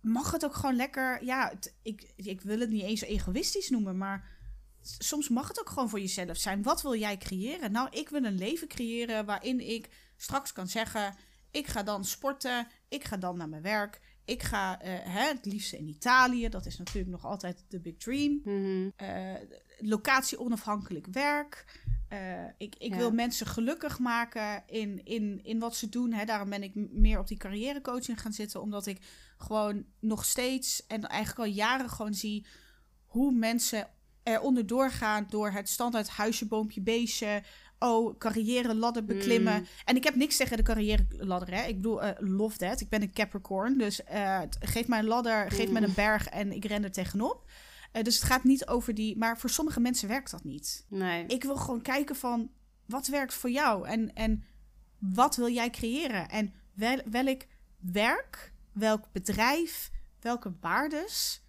Mag het ook gewoon lekker. Ja, ik, ik wil het niet eens egoïstisch noemen, maar soms mag het ook gewoon voor jezelf zijn. Wat wil jij creëren? Nou, ik wil een leven creëren waarin ik straks kan zeggen: ik ga dan sporten, ik ga dan naar mijn werk, ik ga uh, hè, het liefste in Italië. Dat is natuurlijk nog altijd de big dream. Mm locatie onafhankelijk werk. Uh, ik ik wil mensen gelukkig maken in, in, in wat ze doen. Hè. Daarom ben ik meer op die carrièrecoaching gaan zitten. Omdat ik gewoon nog steeds en eigenlijk al jaren gewoon zie hoe mensen er onderdoor gaan door het standaard huisje, boompje, beestje oh, carrière ladder beklimmen. Hmm. En ik heb niks tegen de carrière ladder, hè. Ik bedoel, uh, love that. Ik ben een Capricorn, dus uh, geef mij een ladder, geef mij een berg en ik ren er tegenop. Uh, dus het gaat niet over die... Maar voor sommige mensen werkt dat niet. Nee. Ik wil gewoon kijken van, wat werkt voor jou? En, en wat wil jij creëren? En wel, welk werk, welk bedrijf, welke waardes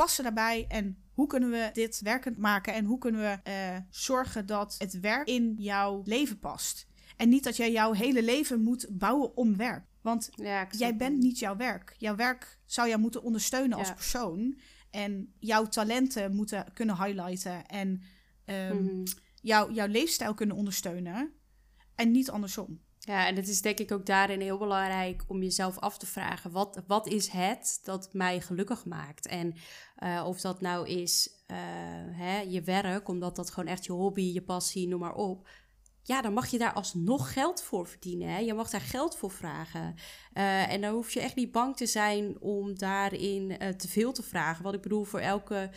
passen daarbij en hoe kunnen we dit werkend maken en hoe kunnen we uh, zorgen dat het werk in jouw leven past? En niet dat jij jouw hele leven moet bouwen om werk. Want ja, jij bent niet jouw werk. Jouw werk zou jou moeten ondersteunen als persoon. En jouw talenten moeten kunnen highlighten. En um, jouw leefstijl kunnen ondersteunen. En niet andersom. Ja, en het is denk ik ook daarin heel belangrijk om jezelf af te vragen: wat, wat is het dat mij gelukkig maakt? En uh, of dat nou is uh, hè, je werk, omdat dat gewoon echt je hobby, je passie, noem maar op. Ja, dan mag je daar alsnog geld voor verdienen. Hè? Je mag daar geld voor vragen. Uh, en dan hoef je echt niet bang te zijn om daarin te veel te vragen. Wat ik bedoel, voor elke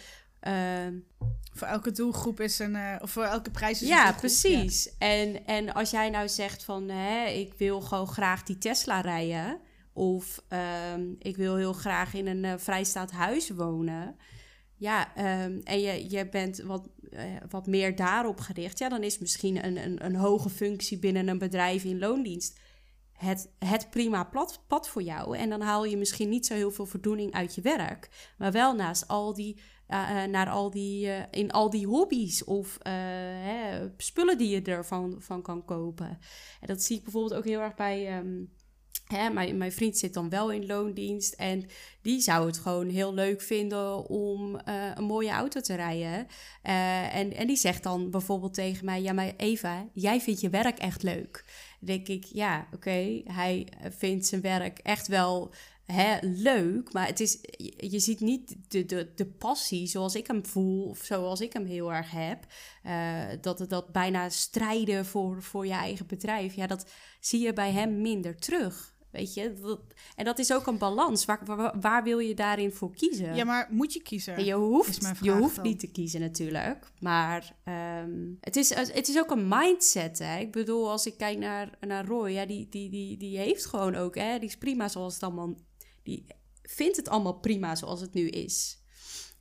voor elke doelgroep is een, uh, of voor elke prijs is ja, een precies. Ja. En, en als jij nou zegt van, hè, ik wil gewoon graag die Tesla rijden, of uh, ik wil heel graag in een uh, vrijstaand huis wonen, ja, um, en je, je bent wat, uh, wat meer daarop gericht, ja, dan is misschien een, een, een hoge functie binnen een bedrijf in loondienst het, het prima plat, pad voor jou. En dan haal je misschien niet zo heel veel voldoening uit je werk. Maar wel naast al die, uh, naar al die, uh, in al die hobby's of hè, spullen die je ervan van kan kopen. En dat zie ik bijvoorbeeld ook heel erg bij. Um, Hè, mijn, vriend zit dan wel in loondienst en die zou het gewoon heel leuk vinden om een mooie auto te rijden. En, en die zegt dan bijvoorbeeld tegen mij: Ja, maar Eva, jij vindt je werk echt leuk. Dan denk ik: Ja, oké, hij vindt zijn werk echt wel hè, leuk, maar het is, je ziet niet de, de, de passie zoals ik hem voel of zoals ik hem heel erg heb. Uh, dat, dat bijna strijden voor, voor je eigen bedrijf, ja, dat zie je bij hem minder terug. Weet je, dat, en dat is ook een balans. Waar, waar, waar, wil je daarin voor kiezen? Ja, maar moet je kiezen? Je hoeft, je hoeft niet te kiezen natuurlijk. Maar um, het, is, het is ook een mindset. Hè? Ik bedoel, als ik kijk naar, naar Roy, ja, die, die, die, die heeft gewoon ook, hè, die is prima zoals het allemaal. Die vindt het allemaal prima zoals het nu is.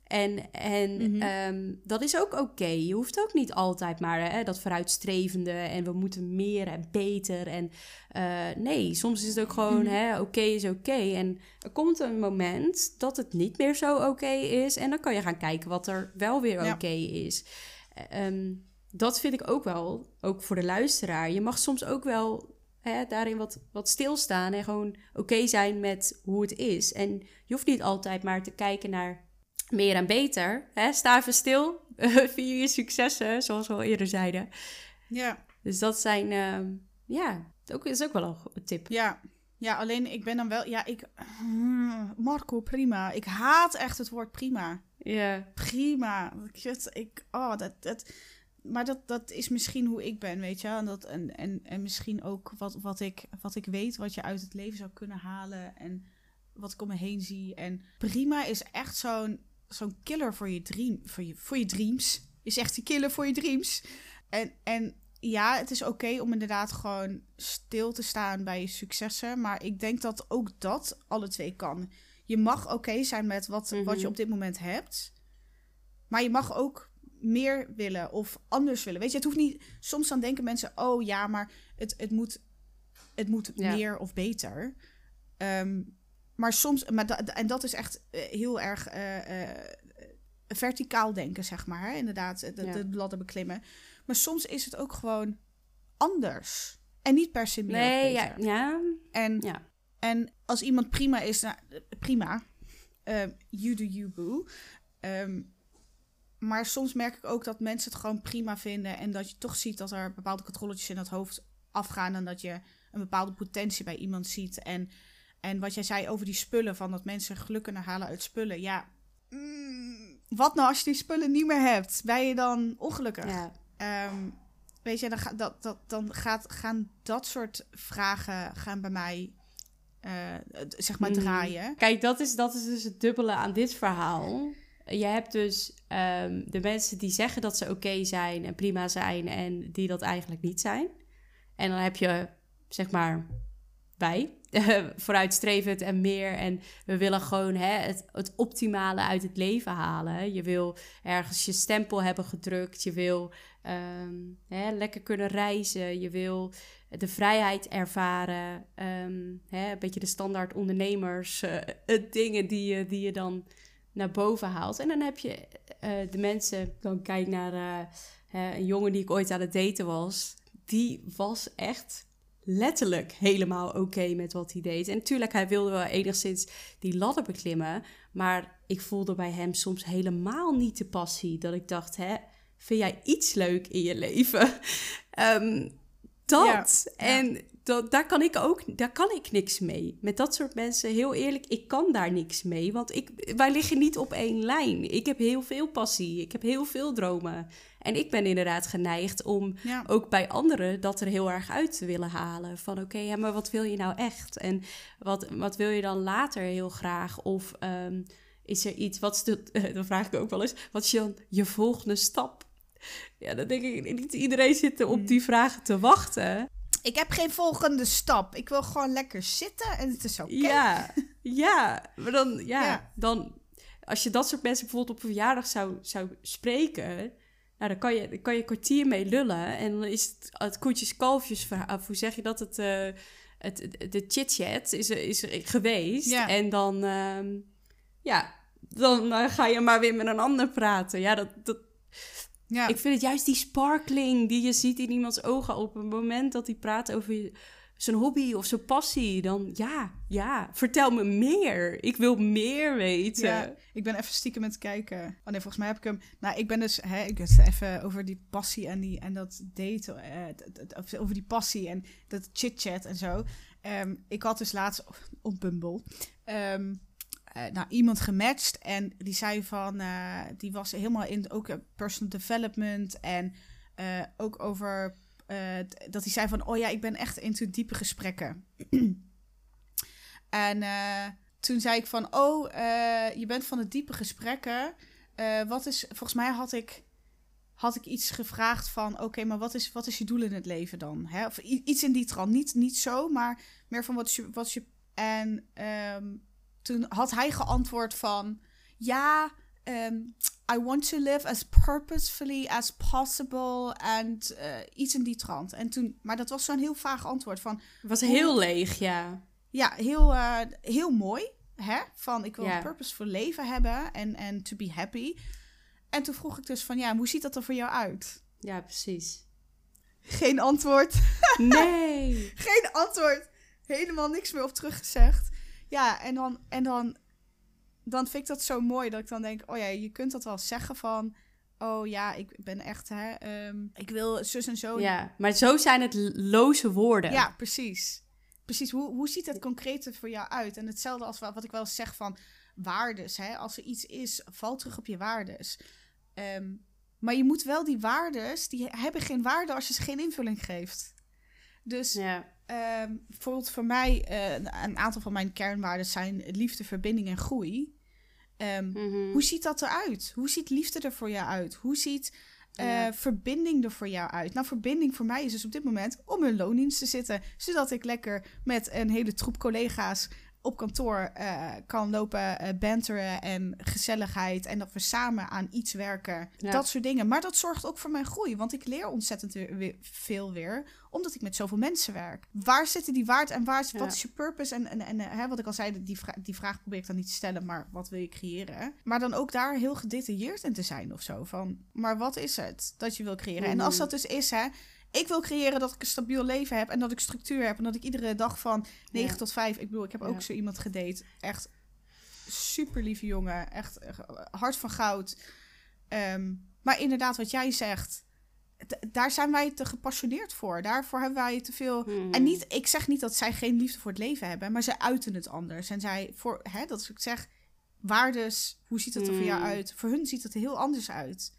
En, en mm-hmm. um, dat is ook oké. Okay. Je hoeft ook niet altijd maar hè, dat vooruitstrevende en we moeten meer en beter. En uh, nee, soms is het ook gewoon mm-hmm. oké okay is oké. Okay. En er komt een moment dat het niet meer zo oké is. En dan kan je gaan kijken wat er wel weer oké is. Um, dat vind ik ook wel, ook voor de luisteraar. Je mag soms ook wel hè, daarin wat, wat stilstaan en gewoon oké zijn met hoe het is. En je hoeft niet altijd maar te kijken naar meer en beter. Hè? Sta even stil. Vier je successen, zoals we al eerder zeiden. Ja. Dus dat zijn, uh, ja, dat is ook wel een tip. Ja. Ja, alleen ik ben dan wel, ja, ik, hmm, Marco, prima. Ik haat echt het woord prima. Ja. Prima. Ik, ik oh, dat, dat, maar dat, dat is misschien hoe ik ben, weet je. En, dat, en, en, en misschien ook wat, wat, ik, wat ik weet, wat je uit het leven zou kunnen halen. En wat ik om me heen zie. En prima is echt zo'n zo'n killer voor je, dream, voor, je, voor je dreams. Is echt die killer voor je dreams. En, en ja, het is oké om inderdaad gewoon stil te staan bij je successen. Maar ik denk dat ook dat alle twee kan. Je mag oké zijn met wat, wat je Mhm. op dit moment hebt. Maar je mag ook meer willen of anders willen. Weet je, het hoeft niet... Soms dan denken mensen, oh ja, maar het, het moet, het moet Ja. meer of beter. Ehm, maar soms... Maar da- en dat is echt eh, heel erg... eh, eh, verticaal denken, zeg maar. Hè? Inderdaad, de, Ja. de ladder beklimmen. Maar soms is het ook gewoon anders. En niet per se meer Nee, beter. ja, ja, En, ja. en als iemand prima is, nou, prima. Ehm, you do you, boo. Ehm, maar soms merk ik ook dat mensen het gewoon prima vinden. En dat je toch ziet dat er bepaalde controletjes in het hoofd afgaan. En dat je een bepaalde potentie bij iemand ziet. En, en wat jij zei over die spullen, van dat mensen geluk kunnen halen uit spullen. Ja, mm, wat nou als je die spullen niet meer hebt? Ben je dan ongelukkig? ja. Ehm, weet je, dan, ga, dat, dat, dan gaat, gaan dat soort vragen gaan bij mij, eh, zeg maar, Mhm. draaien. Kijk, dat is, dat is dus het dubbele aan dit verhaal. Je hebt dus ehm, de mensen die zeggen dat ze oké zijn en prima zijn en die dat eigenlijk niet zijn. En dan heb je, zeg maar, wij, vooruitstrevend en meer. En we willen gewoon hè, het, het optimale uit het leven halen. Je wil ergens je stempel hebben gedrukt. Je wil ehm, hè, lekker kunnen reizen. Je wil de vrijheid ervaren. ehm, hè, een beetje de standaard ondernemers eh, dingen die je, die je dan naar boven haalt. En dan heb je eh, de mensen, dan kijk naar eh, een jongen die ik ooit aan het daten was. Die was echt letterlijk helemaal oké met wat hij deed. En natuurlijk, hij wilde wel enigszins die ladder beklimmen. Maar ik voelde bij hem soms helemaal niet de passie. Dat ik dacht, hè, vind jij iets leuk in je leven? Ehm, dat. Ja, ja. Dat, daar, kan ik ook, daar kan ik niks mee. Met dat soort mensen, heel eerlijk, ik kan daar niks mee. Want ik, wij liggen niet op één lijn. Ik heb heel veel passie. Ik heb heel veel dromen. En ik ben inderdaad geneigd om Ja, ook bij anderen dat er heel erg uit te willen halen. Van oké, ja, maar wat wil je nou echt? En wat, wat wil je dan later heel graag? Of ehm, is er iets, wat is de, dan vraag ik ook wel eens, wat is dan je volgende stap? Ja, dan denk ik, niet iedereen zit op die vragen te wachten. Ik heb geen volgende stap. Ik wil gewoon lekker zitten en het is oké. Ja, ja, maar dan, ja, Ja. dan, als je dat soort mensen bijvoorbeeld op een verjaardag zou, zou spreken, nou, dan kan je, dan kan je een kwartier mee lullen en dan is het, het koetjes kalfjes verhaal, of hoe zeg je dat, het, eh, het, de chit-chat is, is geweest. Ja. En dan, ehm, ja, dan eh, ga je maar weer met een ander praten. Ja, dat, dat, Ja. ik vind het juist die sparkling die je ziet in iemands ogen op het moment dat hij praat over zijn hobby of zijn passie. Dan ja, ja, vertel me meer. Ik wil meer weten. Ja, ik ben even stiekem aan het kijken. Oh nee, volgens mij heb ik hem. Nou, ik ben dus. Hè, ik het even over die passie en, die, en dat daten. eh, over die passie en dat chit-chat en zo. Ehm, ik had dus laatst op Bumble. ehm, nou, iemand gematcht en die zei van. eh, die was helemaal in ook eh, personal development en ook over. dat hij zei van, oh ja, ik ben echt into diepe gesprekken. en toen zei ik van, oh, je bent van de diepe gesprekken. Wat is, volgens mij had ik, had ik iets gevraagd van, oké, maar wat is, wat is je doel in het leven dan? Hè? Of iets in die trant. Niet, niet zo, maar meer van wat is je, wat is je... En ehm, toen had hij geantwoord van, ja, ehm, I want to live as purposefully as possible. En eh, iets in die trant. En toen, maar dat was zo'n heel vaag antwoord van, Het was heel leeg, ja. ja, heel, eh, heel mooi. Hè? Van ik wil Ja. een purposeful leven hebben en, en to be happy. En toen vroeg ik dus van ja, hoe ziet dat er voor jou uit? Ja, precies. Geen antwoord. Nee. Geen antwoord. Helemaal niks meer op teruggezegd. Ja, en dan, en dan, dan vind ik dat zo mooi dat ik dan denk, oh ja, je kunt dat wel zeggen van, oh ja, ik ben echt, hè, ehm, ik wil zus en zo. Ja, maar zo zijn het loze woorden. Ja, precies. Precies, hoe, hoe ziet het concreet er voor jou uit? En hetzelfde als wa- wat ik wel eens zeg van waardes. Hè? Als er iets is, val terug op je waardes. Ehm, maar je moet wel die waardes, die hebben geen waarde als je ze geen invulling geeft. Dus Ja. Ehm, bijvoorbeeld voor mij, eh, een aantal van mijn kernwaarden zijn liefde, verbinding en groei. Ehm, Mhm. hoe ziet dat eruit? Hoe ziet liefde er voor jou uit? Hoe ziet eh, Ja. verbinding er voor jou uit? Nou, verbinding voor mij is dus op dit moment om in loondienst te zitten. Zodat ik lekker met een hele troep collega's op kantoor eh, kan lopen eh banteren en gezelligheid. En dat we samen aan iets werken. Ja. Dat soort dingen. Maar dat zorgt ook voor mijn groei. Want ik leer ontzettend weer, weer- veel weer. Omdat ik met zoveel mensen werk. Waar zitten die waard en waar is, Ja. wat is je purpose? En, en, en eh, hè, wat ik al zei, die, vra- die vraag probeer ik dan niet te stellen. Maar wat wil je creëren? Maar dan ook daar heel gedetailleerd in te zijn of zo. Van, maar wat is het dat je wil creëren? En als Mhm. dat dus is, hè. Ik wil creëren dat ik een stabiel leven heb en dat ik structuur heb en dat ik iedere dag van 9 Ja. tot 5. Ik bedoel, ik heb ook zo iemand gedate. Echt super lieve jongen. Echt hart van goud. Ehm, maar inderdaad, wat jij zegt, daar zijn wij te gepassioneerd voor. Daarvoor hebben wij te veel. En niet, ik zeg niet dat zij geen liefde voor het leven hebben, maar zij uiten het anders. En zij, voor, hè, dat is wat ik zeg, waardes, hoe ziet het er voor jou Mm. uit? Voor hun ziet het er heel anders uit.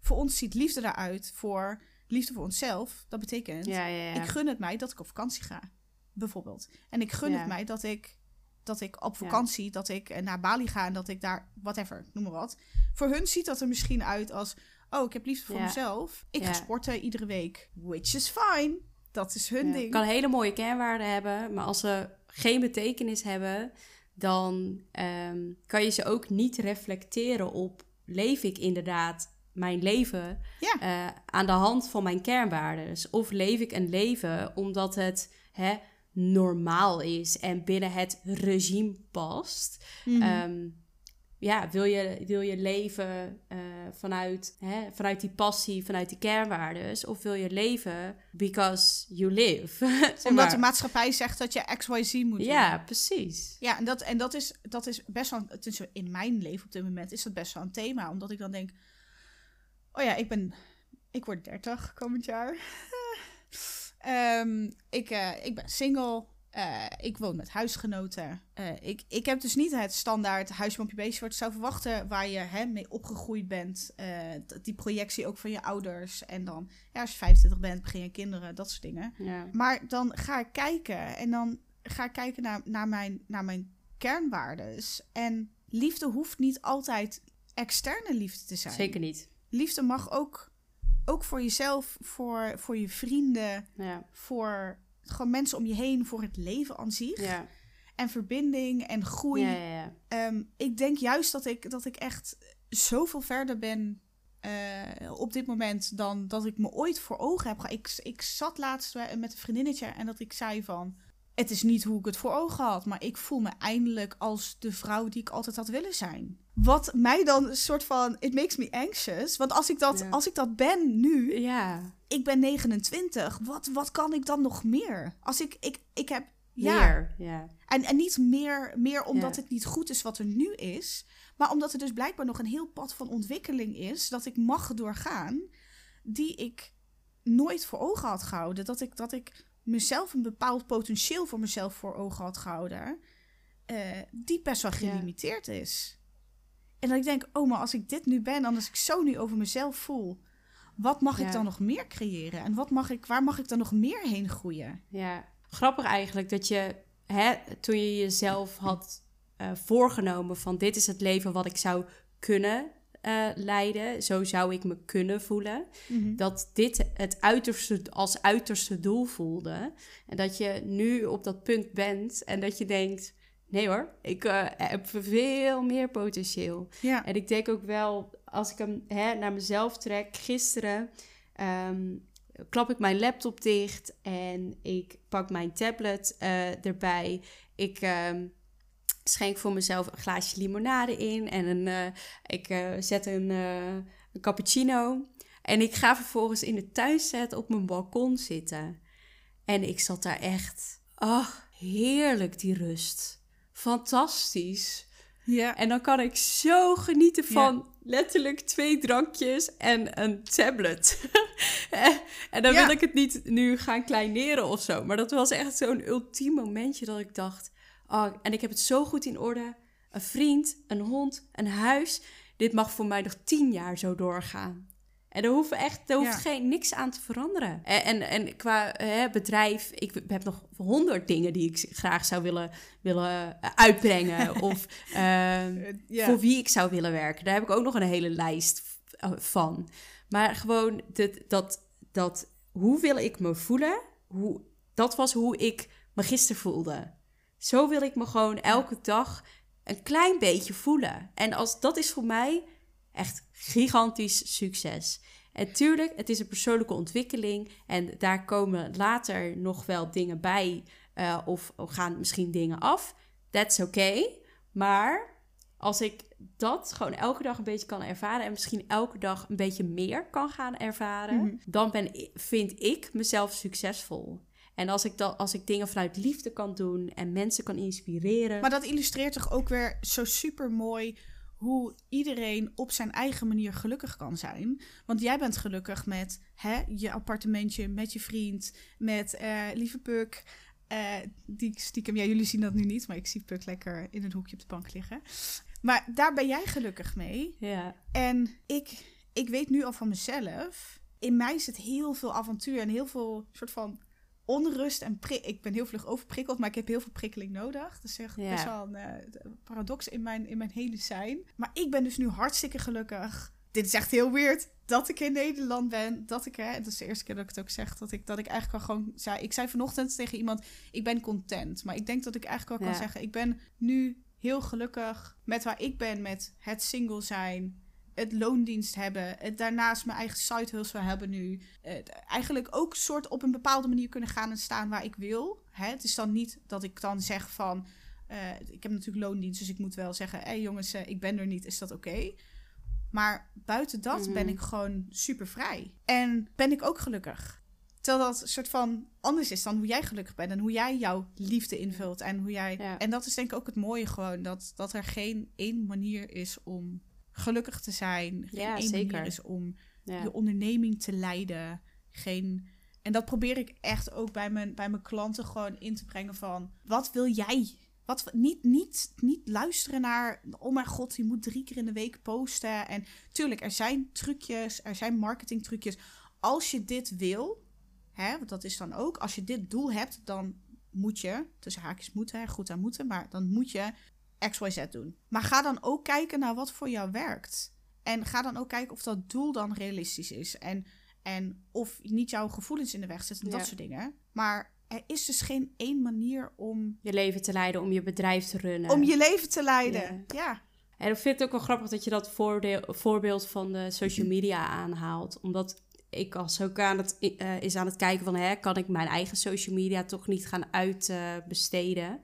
Voor ons ziet liefde eruit voor liefde voor onszelf. Dat betekent, Ja, ja, ja. ik gun het mij dat ik op vakantie ga, bijvoorbeeld. En ik gun het mij dat ik, dat ik op vakantie, dat ik eh, naar Bali ga en dat ik daar, whatever, noem maar wat. Voor hun ziet dat er misschien uit als, oh, ik heb liefde voor mezelf. Ik ga sporten iedere week, which is fine. Dat is hun ding. kan hele mooie kernwaarden hebben, maar als ze geen betekenis hebben, dan ehm, kan je ze ook niet reflecteren op leef ik inderdaad mijn leven Ja. eh, aan de hand van mijn kernwaarden. Of leef ik een leven omdat het hè, normaal is en binnen het regime past. Mhm. Ehm, ja, wil je, wil je leven eh, vanuit, hè, vanuit die passie, vanuit die kernwaardes? Of wil je leven because you live? Omdat maar. de maatschappij zegt dat je XYZ moet doen. Ja, precies. Ja, en dat, en dat, is, dat is best wel, in mijn leven op dit moment, is dat best wel een thema. Omdat ik dan denk, oh ja, ik ben, ik word 30 komend jaar. Ehm, ik, eh, ik ben single. Eh, ik woon met huisgenoten. Eh, ik, ik heb dus niet het standaard huisboompje beestje wat je zou verwachten, waar je hè, mee opgegroeid bent. Die projectie ook van je ouders. En dan, ja, als je 25 bent, begin je kinderen, dat soort dingen. Ja. Maar dan ga ik kijken en dan ga ik kijken naar, naar, mijn, naar mijn kernwaardes. En liefde hoeft niet altijd externe liefde te zijn. Zeker niet. Liefde mag ook, ook voor jezelf, voor, voor je vrienden, Ja. voor gewoon mensen om je heen, voor het leven aan zich. Ja. En verbinding en groei. Ja. Ehm, ik denk juist dat ik, dat ik echt zoveel verder ben eh, op dit moment dan dat ik me ooit voor ogen heb. Ik, ik zat laatst met een vriendinnetje en dat ik zei van... het is niet hoe ik het voor ogen had, maar ik voel me eindelijk als de vrouw die ik altijd had willen zijn. Wat mij dan een soort van, it makes me anxious. Want als ik dat, Ja. als ik dat ben nu, Ja, ik ben 29, wat, wat kan ik dan nog meer? Als ik, ik, ik heb, ja, meer. Ja. en, en niet meer, meer omdat Ja. het niet goed is wat er nu is, maar omdat er dus blijkbaar nog een heel pad van ontwikkeling is dat ik mag doorgaan, die ik nooit voor ogen had gehouden. Dat ik, dat ik mezelf een bepaald potentieel voor mezelf voor ogen had gehouden, eh, die best wel Ja. gelimiteerd is. En dat ik denk, oh, maar als ik dit nu ben, en als ik zo nu over mezelf voel, wat mag Ja. ik dan nog meer creëren? En wat mag ik, waar mag ik dan nog meer heen groeien? Ja, grappig eigenlijk dat je hè, toen je jezelf had eh, voorgenomen van dit is het leven wat ik zou kunnen eh, leiden, zo zou ik me kunnen voelen, dat dit het uiterste als uiterste doel voelde en dat je nu op dat punt bent en dat je denkt nee hoor, ik eh, heb veel meer potentieel. Ja. En ik denk ook wel, als ik hem hè, naar mezelf trek, gisteren ehm, klap ik mijn laptop dicht en ik pak mijn tablet eh, erbij. Ik ehm, schenk voor mezelf een glaasje limonade in en een, eh, ik eh, zet een, eh, een cappuccino. En ik ga vervolgens in de tuinset op mijn balkon zitten. En ik zat daar echt, ach, heerlijk die rust. Fantastisch. Ja. En dan kan ik zo genieten van letterlijk twee drankjes en een tablet. en dan Ja. wil ik het niet nu gaan kleineren of zo. Maar dat was echt zo'n ultiem momentje dat ik dacht... Oh, en ik heb het zo goed in orde. Een vriend, een hond, een huis. Dit mag voor mij nog tien jaar zo doorgaan. En er hoeft echt hoeft Ja. geen, niks aan te veranderen. En, en, en qua hè, bedrijf, ik heb nog honderd dingen die ik graag zou willen, willen eh, uitbrengen. of ehm, Eh, ja. voor wie ik zou willen werken. Daar heb ik ook nog een hele lijst v- van. Maar gewoon dit, dat, dat, hoe wil ik me voelen? Hoe, dat was hoe ik me gisteren voelde. Zo wil ik me gewoon elke dag een klein beetje voelen. En als, dat is voor mij echt gigantisch succes. En tuurlijk, het is een persoonlijke ontwikkeling. En daar komen later nog wel dingen bij. eh, of gaan misschien dingen af. That's okay. Maar als ik dat gewoon elke dag een beetje kan ervaren en misschien elke dag een beetje meer kan gaan ervaren, Mhm. dan ben, vind ik mezelf succesvol. En als ik, dat, als ik dingen vanuit liefde kan doen en mensen kan inspireren. Maar dat illustreert toch ook weer zo super mooi hoe iedereen op zijn eigen manier gelukkig kan zijn. Want jij bent gelukkig met hè, je appartementje, met je vriend, met eh, lieve Puk. eh, die stiekem, ja, jullie zien dat nu niet, maar ik zie Puk lekker in een hoekje op de bank liggen. Maar daar ben jij gelukkig mee. ja, En ik, ik weet nu al van mezelf. In mij zit heel veel avontuur en heel veel soort van onrust en prik. Ik ben heel vlug overprikkeld, maar ik heb heel veel prikkeling nodig. Dat is echt Ja. best wel een eh, paradox in mijn, in mijn hele zijn. Maar ik ben dus nu hartstikke gelukkig. Dit is echt heel weird dat ik in Nederland ben. Dat ik, hè, dat is de eerste keer dat ik het ook zeg, dat ik, dat ik eigenlijk wel gewoon zei. Ik zei vanochtend tegen iemand: ik ben content. Maar ik denk dat ik eigenlijk wel kan zeggen: ik ben nu heel gelukkig met waar ik ben, met het single zijn, het loondienst hebben, het daarnaast mijn eigen side hustle hebben nu. Het eigenlijk ook soort op een bepaalde manier kunnen gaan en staan waar ik wil. Hè, het is dan niet dat ik dan zeg van, eh, ik heb natuurlijk loondienst, dus ik moet wel zeggen, hé hey jongens, eh, ik ben er niet, is dat oké? Maar buiten dat Mhm. ben ik gewoon super vrij. En ben ik ook gelukkig. Terwijl dat soort van anders is dan hoe jij gelukkig bent en hoe jij jouw liefde invult. En, hoe jij... Ja. en dat is denk ik ook het mooie gewoon, dat, dat er geen één manier is om gelukkig te zijn. Geen Ja, zeker. is om ja. je onderneming te leiden. Geen... En dat probeer ik echt ook bij mijn, bij mijn klanten gewoon in te brengen van... Wat wil jij? Wat, niet, niet, niet luisteren naar... Oh mijn god, je moet drie keer in de week posten. En tuurlijk, er zijn trucjes, er zijn marketingtrucjes. Als je dit wil, hè, want dat is dan ook... Als je dit doel hebt, dan moet je... Tussen haakjes moeten, goed aan moeten. Maar dan moet je XYZ doen. Maar ga dan ook kijken naar wat voor jou werkt. En ga dan ook kijken of dat doel dan realistisch is. En, en of niet jouw gevoelens in de weg zitten en Ja. dat soort dingen. Maar er is dus geen één manier om, Je leven te leiden, om je bedrijf te runnen. om je leven te leiden. Ja. Ja. En ik vind het ook wel grappig dat je dat voorbeeld van de social media aanhaalt. Omdat ik was ook aan het, uh, is aan het kijken van... Hè, kan ik mijn eigen social media toch niet gaan uitbesteden?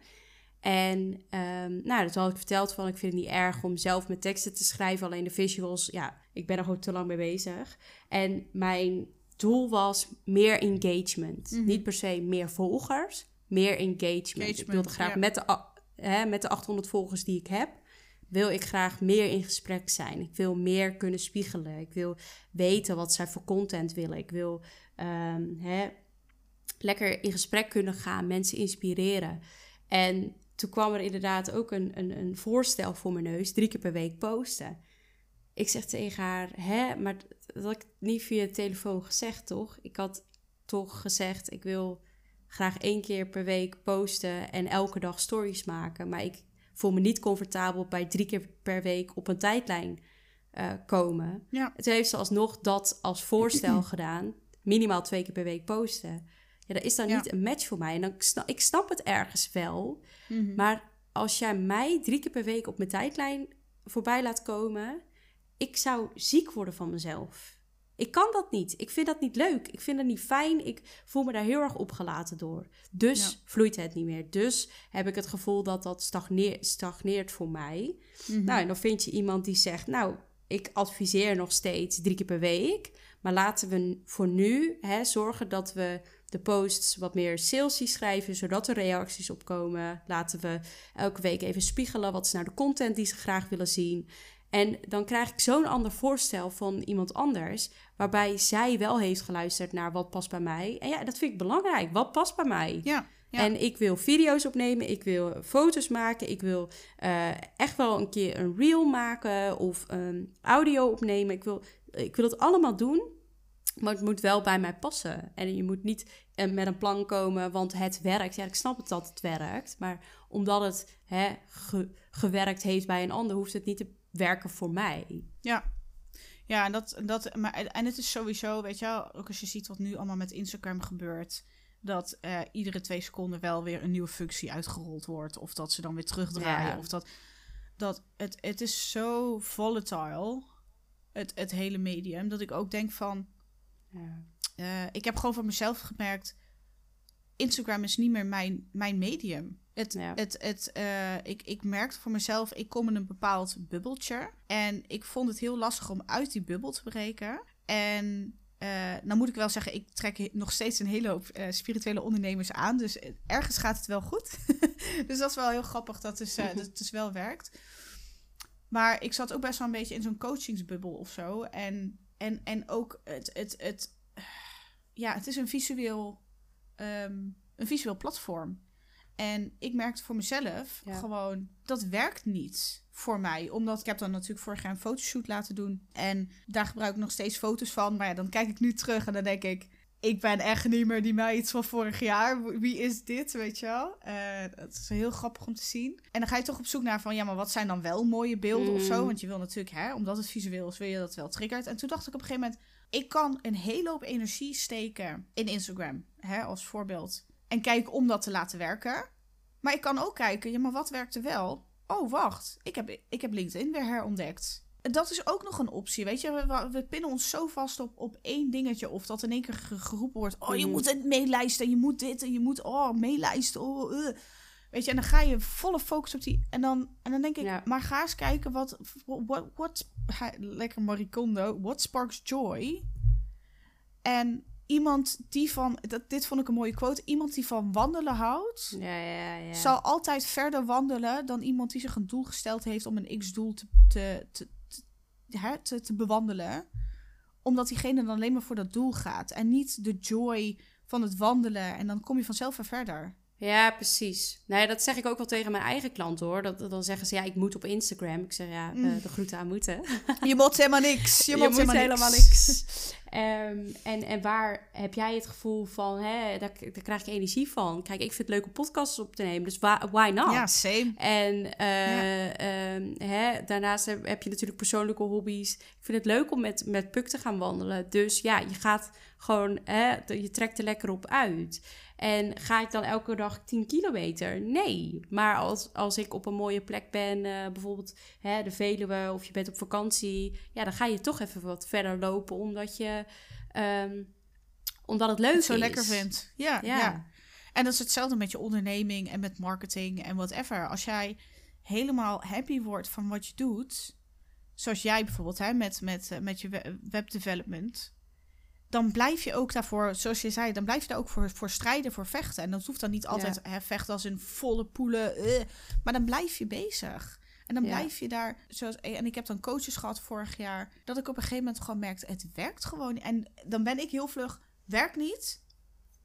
En um, nou, dat had ik verteld van... ik vind het niet erg om zelf mijn teksten te schrijven. Alleen de visuals, ja, ik ben er gewoon te lang mee bezig. En mijn doel was meer engagement. Mhm. Niet per se meer volgers, meer engagement. ik wilde graag ja. met, de, hè, met de 800 volgers die ik heb... wil ik graag meer in gesprek zijn. Ik wil meer kunnen spiegelen. Ik wil weten wat zij voor content willen. Ik wil ehm, hè, lekker in gesprek kunnen gaan, mensen inspireren. En toen kwam er inderdaad ook een, een, een voorstel voor mijn neus, drie keer per week posten. Ik zeg tegen haar, hè, maar dat had ik niet via de telefoon gezegd, toch? Ik had toch gezegd, ik wil graag één keer per week posten en elke dag stories maken. Maar ik voel me niet comfortabel bij drie keer per week op een tijdlijn eh, komen. Ja. Toen heeft ze alsnog dat als voorstel gedaan. Minimaal twee keer per week posten. Ja, dat is dan Ja. niet een match voor mij. En dan snap, ik snap het ergens wel. Mhm. Maar als jij mij drie keer per week op mijn tijdlijn voorbij laat komen, ik zou ziek worden van mezelf. Ik kan dat niet. Ik vind dat niet leuk. Ik vind dat niet fijn. Ik voel me daar heel erg opgelaten door. Dus Ja. vloeit het niet meer. Dus heb ik het gevoel dat dat stagneer, stagneert voor mij. Mhm. Nou, en dan vind je iemand die zegt, nou, ik adviseer nog steeds drie keer per week. Maar laten we voor nu hè, zorgen dat we de posts wat meer salesy schrijven, zodat er reacties opkomen. Laten we elke week even spiegelen wat is nou de content die ze graag willen zien. En dan krijg ik zo'n ander voorstel van iemand anders, waarbij zij wel heeft geluisterd naar wat past bij mij. En ja, dat vind ik belangrijk. Wat past bij mij? ja. Ja. En ik wil video's opnemen, ik wil foto's maken, ik wil eh, echt wel een keer een reel maken of een audio opnemen. Ik wil, ik wil het allemaal doen, maar het moet wel bij mij passen. En je moet niet eh, met een plan komen, want het werkt. Ja, ik snap het dat het werkt, maar omdat het hè, ge- gewerkt heeft bij een ander, hoeft het niet te werken voor mij. Ja. Ja, en, dat, dat, maar, en het is sowieso, weet je wel, ook als je ziet wat nu allemaal met Instagram gebeurt, dat eh, iedere twee seconden wel weer een nieuwe functie uitgerold wordt. Of dat ze dan weer terugdraaien. Ja. Of dat, dat het, het is zo volatile, het, het hele medium, dat ik ook denk van, Ja. eh, ik heb gewoon voor mezelf gemerkt, Instagram is niet meer mijn, mijn medium. Het, Ja. het, het, eh, ik, ik merkte voor mezelf, ik kom in een bepaald bubbeltje. En ik vond het heel lastig om uit die bubbel te breken. En eh nou moet ik wel zeggen, ik trek nog steeds een hele hoop spirituele ondernemers aan. Dus ergens gaat het wel goed. dus dat is wel heel grappig dat het, dat het dus wel werkt. Maar ik zat ook best wel een beetje in zo'n coachingsbubbel of zo. En, en, en ook het, het, het, ja, het is een visueel, ehm, een visueel platform. En ik merkte voor mezelf Ja. gewoon, dat werkt niet voor mij. Omdat ik heb dan natuurlijk vorig jaar een fotoshoot laten doen. En daar gebruik ik nog steeds foto's van. Maar ja, dan kijk ik nu terug en dan denk ik... Ik ben echt niet meer die meid van vorig jaar. Wie is dit, weet je wel? Eh dat is heel grappig om te zien. En dan ga je toch op zoek naar van... Ja, maar wat zijn dan wel mooie beelden of zo? Mm. Want je wil natuurlijk, hè, omdat het visueel is... wil je dat wel triggert. En toen dacht ik op een gegeven moment... Ik kan een hele hoop energie steken in Instagram, hè, als voorbeeld. En kijken om dat te laten werken. Maar ik kan ook kijken, ja, maar wat werkte wel? Oh, wacht, ik heb, ik heb LinkedIn weer herontdekt. Dat is ook nog een optie, weet je. We, pinnen ons zo vast op, op één dingetje. Of dat in één keer ge- geroepen wordt... Oh, je Mhm. moet het meelijsten, je moet dit en je moet... Oh, meelijsten, oh, eh. Weet je, en dan ga je volle focus op die... En dan, en dan denk ik, Ja. maar ga eens kijken wat... what, what, lekker Maricondo. What sparks joy? En iemand die van... Dat, dit vond ik een mooie quote. Iemand die van wandelen houdt Ja, ja, ja. zal altijd verder wandelen dan iemand die zich een doel gesteld heeft om een x-doel te, te, hè, te, te bewandelen. Omdat diegene dan alleen maar voor dat doel gaat en niet de joy van het wandelen. En dan kom je vanzelf weer verder. Ja, precies. Nou ja, dat zeg ik ook wel tegen mijn eigen klanten hoor. Dat, dan zeggen ze, ja, ik moet op Instagram. Ik zeg, ja, Mm. eh, de groeten aan moeten. Je moet helemaal niks. Je, Je moet, helemaal, helemaal niks. Ehm, en, en waar heb jij het gevoel van, hè, daar, daar krijg ik energie van. Kijk, ik vind het leuk om podcasts op te nemen, dus why not? Ja, same. En ehm, hè, daarnaast heb, heb je natuurlijk persoonlijke hobby's. Ik vind het leuk om met, met Puk te gaan wandelen. Dus ja, je gaat gewoon, hè, je trekt er lekker op uit. En ga ik dan elke dag 10 kilometer? Nee. Maar als, als ik op een mooie plek ben, eh, bijvoorbeeld hè, de Veluwe of je bent op vakantie, ja, dan ga je toch even wat verder lopen omdat je. ehm, omdat het leuk het zo is. lekker vindt. Ja, Ja. ja. En dat is hetzelfde met je onderneming en met marketing en whatever. Als jij helemaal happy wordt van wat je doet, zoals jij bijvoorbeeld hè, met, met, eh, met je we- webdevelopment, dan blijf je ook daarvoor, zoals je zei, dan blijf je daar ook voor, voor strijden, voor vechten. En dat hoeft dan niet altijd hè, vechten als in volle poelen, eh, maar dan blijf je bezig. En dan Ja. blijf je daar, zoals, en ik heb dan coaches gehad vorig jaar, dat ik op een gegeven moment gewoon merkte, het werkt gewoon. En dan ben ik heel vlug, werkt niet.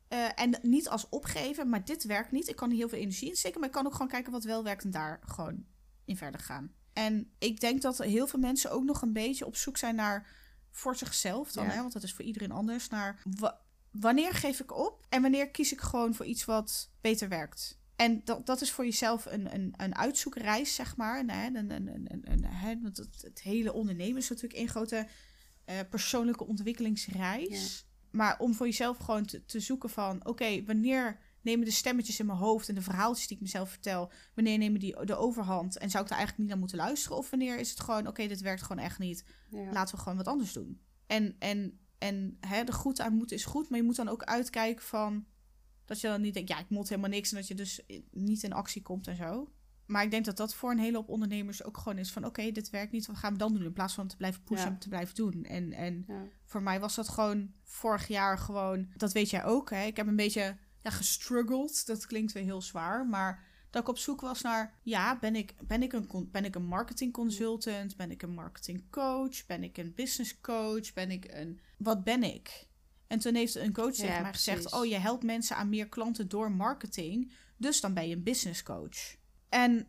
Eh, en niet als opgeven, maar dit werkt niet. Ik kan heel veel energie in steken, maar ik kan ook gewoon kijken wat wel werkt en daar gewoon in verder gaan. En ik denk dat heel veel mensen ook nog een beetje op zoek zijn naar voor zichzelf dan, Ja. hè, want dat is voor iedereen anders, naar wa- wanneer geef ik op en wanneer kies ik gewoon voor iets wat beter werkt. En dat, dat is voor jezelf een, een, een uitzoekreis, zeg maar. Een, een, een, een, een- hè, want het, het hele ondernemen is natuurlijk één grote eh, persoonlijke ontwikkelingsreis. Maar om voor jezelf gewoon te, te zoeken van... oké, wanneer nemen de stemmetjes in mijn hoofd... en de verhaaltjes die ik mezelf vertel... wanneer nemen die de overhand... en zou ik daar eigenlijk niet naar moeten luisteren? Of wanneer is het gewoon... oké, dit werkt gewoon echt niet. Ja. Laten we gewoon wat anders doen. En, en, en hè, de goed aan moeten is goed... maar je moet dan ook uitkijken van... dat je dan niet denkt... ja, ik moet helemaal niks... en dat je dus niet in actie komt en zo. Maar ik denk dat dat voor een hele hoop ondernemers ook gewoon is van... oké, dit werkt niet, wat gaan we dan doen? In plaats van te blijven pushen Ja. en te blijven doen. En, en Ja. voor mij was dat gewoon vorig jaar gewoon... Dat weet jij ook, hè? Ik heb een beetje ja, gestruggeld. Dat klinkt weer heel zwaar, maar... Dat ik op zoek was naar, ja, ben ik, ben ik, een, ben ik een marketing consultant? Ben ik een marketing coach? Ben ik een business coach? Ben ik een... Wat ben ik? En toen heeft een coach Ja, tegen mij gezegd... oh, je helpt mensen aan meer klanten door marketing. Dus dan ben je een business coach. En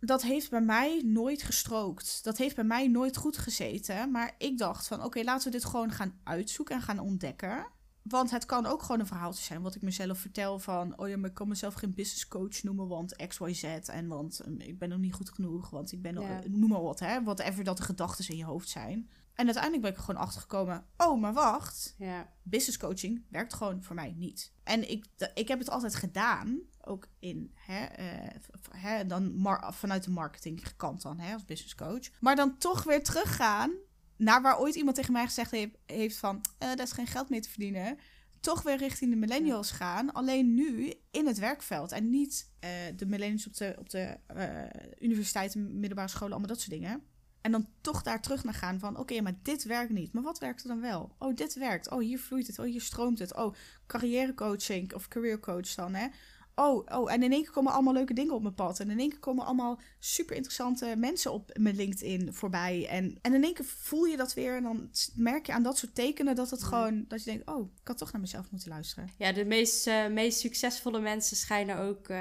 dat heeft bij mij nooit gestrookt. Dat heeft bij mij nooit goed gezeten. Maar ik dacht van, oké, laten we dit gewoon gaan uitzoeken en gaan ontdekken. Want het kan ook gewoon een verhaaltje zijn wat ik mezelf vertel van... oh ja, maar ik kan mezelf geen business coach noemen, want X, Y, Z. En want um, ik ben nog niet goed genoeg, want ik ben... nog- Ja. noem maar wat, hè. Whatever dat de gedachten in je hoofd zijn. En uiteindelijk ben ik er gewoon achter gekomen... oh, maar wacht, Ja. business coaching werkt gewoon voor mij niet. En ik, ik heb het altijd gedaan, ook in, hè, eh, hè, dan vanuit de marketingkant dan, hè, als business coach. Maar dan toch weer teruggaan naar waar ooit iemand tegen mij gezegd heeft, heeft van, eh daar is geen geld mee te verdienen. Toch weer richting de millennials gaan, alleen nu in het werkveld. En niet eh, de millennials op de, op de eh, universiteiten, middelbare scholen, allemaal dat soort dingen. En dan toch daar terug naar gaan van, oké, maar dit werkt niet. Maar wat werkt er dan wel? Oh, dit werkt. Oh, hier vloeit het. Oh, hier stroomt het. Oh, carrièrecoaching of career coach dan, hè? Oh, oh, en in één keer komen allemaal leuke dingen op mijn pad. En in één keer komen allemaal super interessante mensen op mijn LinkedIn voorbij. En, en in één keer voel je dat weer. En dan merk je aan dat soort tekenen dat het gewoon... Dat je denkt, oh, ik had toch naar mezelf moeten luisteren. Ja, de meest, eh, meest succesvolle mensen schijnen ook eh,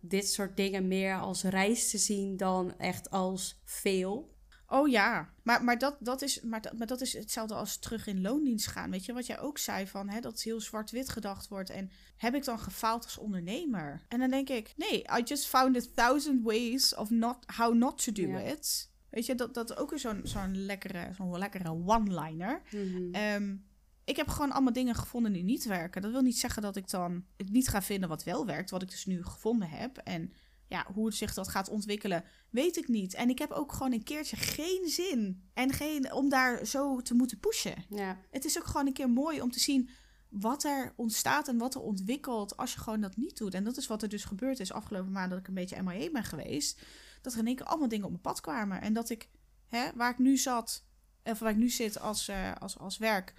dit soort dingen meer als reis te zien dan echt als veel. Oh ja, maar, maar, dat, dat is, maar, dat, maar dat is hetzelfde als terug in loondienst gaan. Weet je, wat jij ook zei van hè, dat het heel zwart-wit gedacht wordt. En heb ik dan gefaald als ondernemer? En dan denk ik, nee, I just found a thousand ways of not, how not to do Ja. it. Weet je, dat, dat is ook weer zo'n zo'n lekkere, zo'n lekkere one-liner. Ehm, ik heb gewoon allemaal dingen gevonden die niet werken. Dat wil niet zeggen dat ik dan het niet ga vinden wat wel werkt, wat ik dus nu gevonden heb. En ja, hoe het zich dat gaat ontwikkelen, weet ik niet. En ik heb ook gewoon een keertje geen zin en geen om daar zo te moeten pushen. Ja, Het is ook gewoon een keer mooi om te zien wat er ontstaat en wat er ontwikkelt als je gewoon dat niet doet. En dat is wat er dus gebeurd is afgelopen maand dat ik een beetje MIA ben geweest. Dat er in één keer allemaal dingen op mijn pad kwamen. En dat ik, hè, waar ik nu zat, of waar ik nu zit als, eh, als, als werk,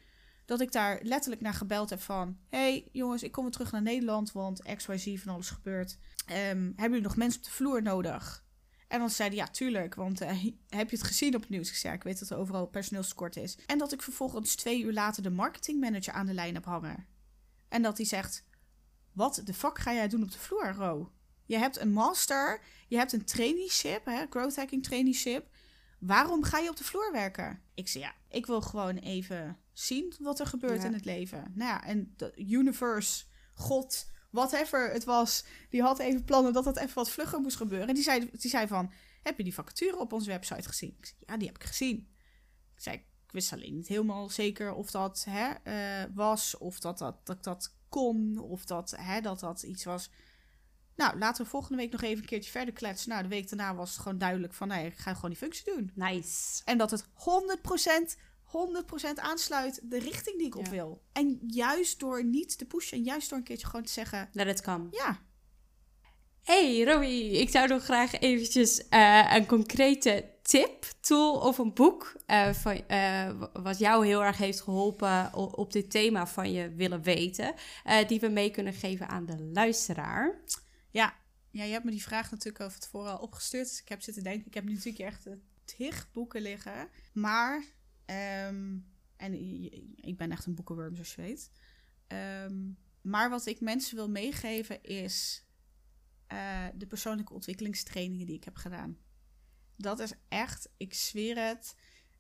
dat ik daar letterlijk naar gebeld heb van... hey, jongens, ik kom weer terug naar Nederland, want XYZ van alles gebeurt. Ehm, hebben jullie nog mensen op de vloer nodig? En dan zeiden ja, tuurlijk, want eh, heb je het gezien op het nieuws? Ik zei, ik weet dat er overal personeelstekort is. En dat ik vervolgens twee uur later de marketingmanager aan de lijn heb hangen. En dat hij zegt, wat de fuck ga jij doen op de vloer, Ro? Je hebt een master, je hebt een traineeship, hè, growth hacking traineeship. Waarom ga je op de vloer werken? Ik zei, ja, ik wil gewoon even zien wat er gebeurt Ja. in het leven. Nou ja, en de universe, God, whatever het was, die had even plannen dat dat even wat vlugger moest gebeuren. En die zei, die zei van, heb je die vacature op onze website gezien? Ik zei, ja, die heb ik gezien. Ik zei, ik wist alleen niet helemaal zeker of dat hè, eh, was, of dat, dat, dat ik dat kon. Of dat, hè, dat dat iets was. Nou, laten we volgende week nog even een keertje verder kletsen. Nou, de week daarna was het gewoon duidelijk van... nee, ik ga gewoon die functie doen. Nice. En dat het 100%, 100% aansluit de richting die ik op wil. En juist door niet te pushen en juist door een keertje gewoon te zeggen... Let it come. ja, Hey Romy, ik zou nog graag eventjes eh, een concrete tip, tool of een boek eh, van, eh, wat jou heel erg heeft geholpen op dit thema van je willen weten, die we mee kunnen geven aan de luisteraar. Ja, ja, je hebt me die vraag natuurlijk over tevoren al opgestuurd. Dus ik heb zitten denken, ik heb nu natuurlijk echt tig boeken liggen. Maar, ehm, en ik ben echt een boekenworm zoals je weet. Ehm, maar wat ik mensen wil meegeven is eh, de persoonlijke ontwikkelingstrainingen die ik heb gedaan. Dat is echt, ik zweer het,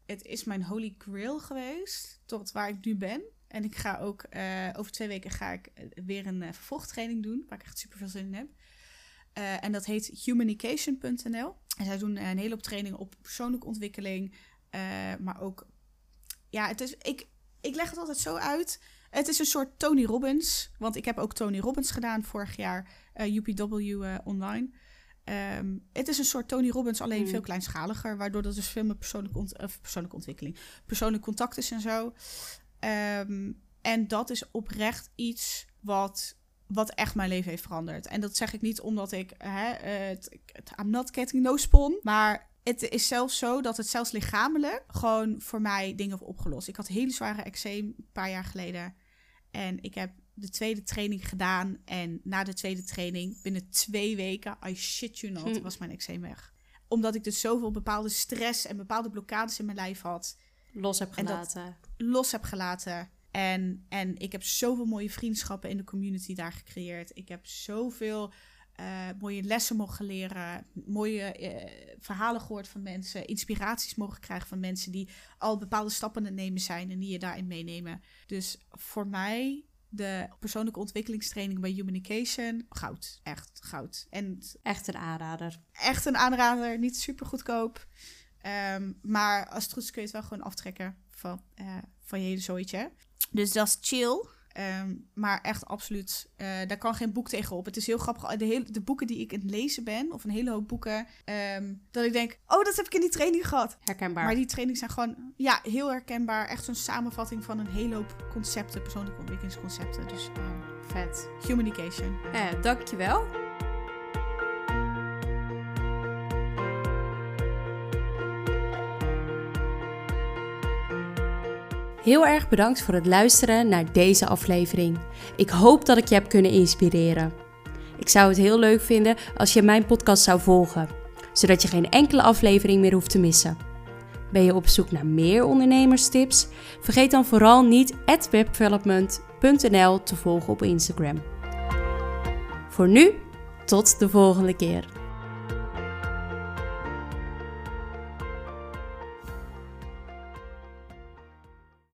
het is mijn holy grail geweest tot waar ik nu ben. En ik ga ook, eh, over twee weken ga ik eh, weer een eh, vervolgtraining doen, waar ik echt super veel zin in heb. En dat heet humanication.nl. En zij doen een hele hoop trainingen op persoonlijke ontwikkeling. maar ook, ja, het is, ik, ik leg het altijd zo uit. Het is een soort Tony Robbins. Want ik heb ook Tony Robbins gedaan vorig jaar, eh, UPW eh, online. Ehm, het is een soort Tony Robbins, alleen Mm. veel kleinschaliger. Waardoor dat dus veel meer persoonlijke, ont- of persoonlijke ontwikkeling, persoonlijk contact is en zo. Ehm, en dat is oprecht iets wat, wat echt mijn leven heeft veranderd. En dat zeg ik niet omdat ik, hè, het, het, I'm not getting no spon, maar het is zelfs zo dat het zelfs lichamelijk gewoon voor mij dingen heeft opgelost. Ik had hele zware eczeem een paar jaar geleden. En ik heb de tweede training gedaan. En na de tweede training, binnen twee weken, I shit you not, Hm. was mijn eczeem weg. Omdat ik dus zoveel bepaalde stress en bepaalde blokkades in mijn lijf had Los heb gelaten. los heb gelaten. En, en ik heb zoveel mooie vriendschappen in de community daar gecreëerd. Ik heb zoveel eh, mooie lessen mogen leren. Mooie eh, verhalen gehoord van mensen. Inspiraties mogen krijgen van mensen die al bepaalde stappen aan het nemen zijn. En die je daarin meenemen. Dus voor mij de persoonlijke ontwikkelingstraining bij Humanication. Goud. Echt goud. En Echt een aanrader. echt een aanrader. Niet super goedkoop. Ehm, maar als het goed is kun je het wel gewoon aftrekken van, eh, van je hele zooitje. Dus dat is chill. Ehm, maar echt absoluut, eh, daar kan geen boek tegenop. Het is heel grappig. De, hele, de boeken die ik aan het lezen ben, of een hele hoop boeken, ehm, dat ik denk, oh, dat heb ik in die training gehad. Herkenbaar. Maar die trainings zijn gewoon, ja, heel herkenbaar. Echt zo'n samenvatting van een hele hoop concepten, persoonlijke ontwikkelingsconcepten. Dus eh Vet. communication. Eh, dankjewel. Heel erg bedankt voor het luisteren naar deze aflevering. Ik hoop dat ik je heb kunnen inspireren. Ik zou het heel leuk vinden als je mijn podcast zou volgen, zodat je geen enkele aflevering meer hoeft te missen. Ben je op zoek naar meer ondernemerstips? Vergeet dan vooral niet webdevelopment.nl te volgen op Instagram. Voor nu, tot de volgende keer.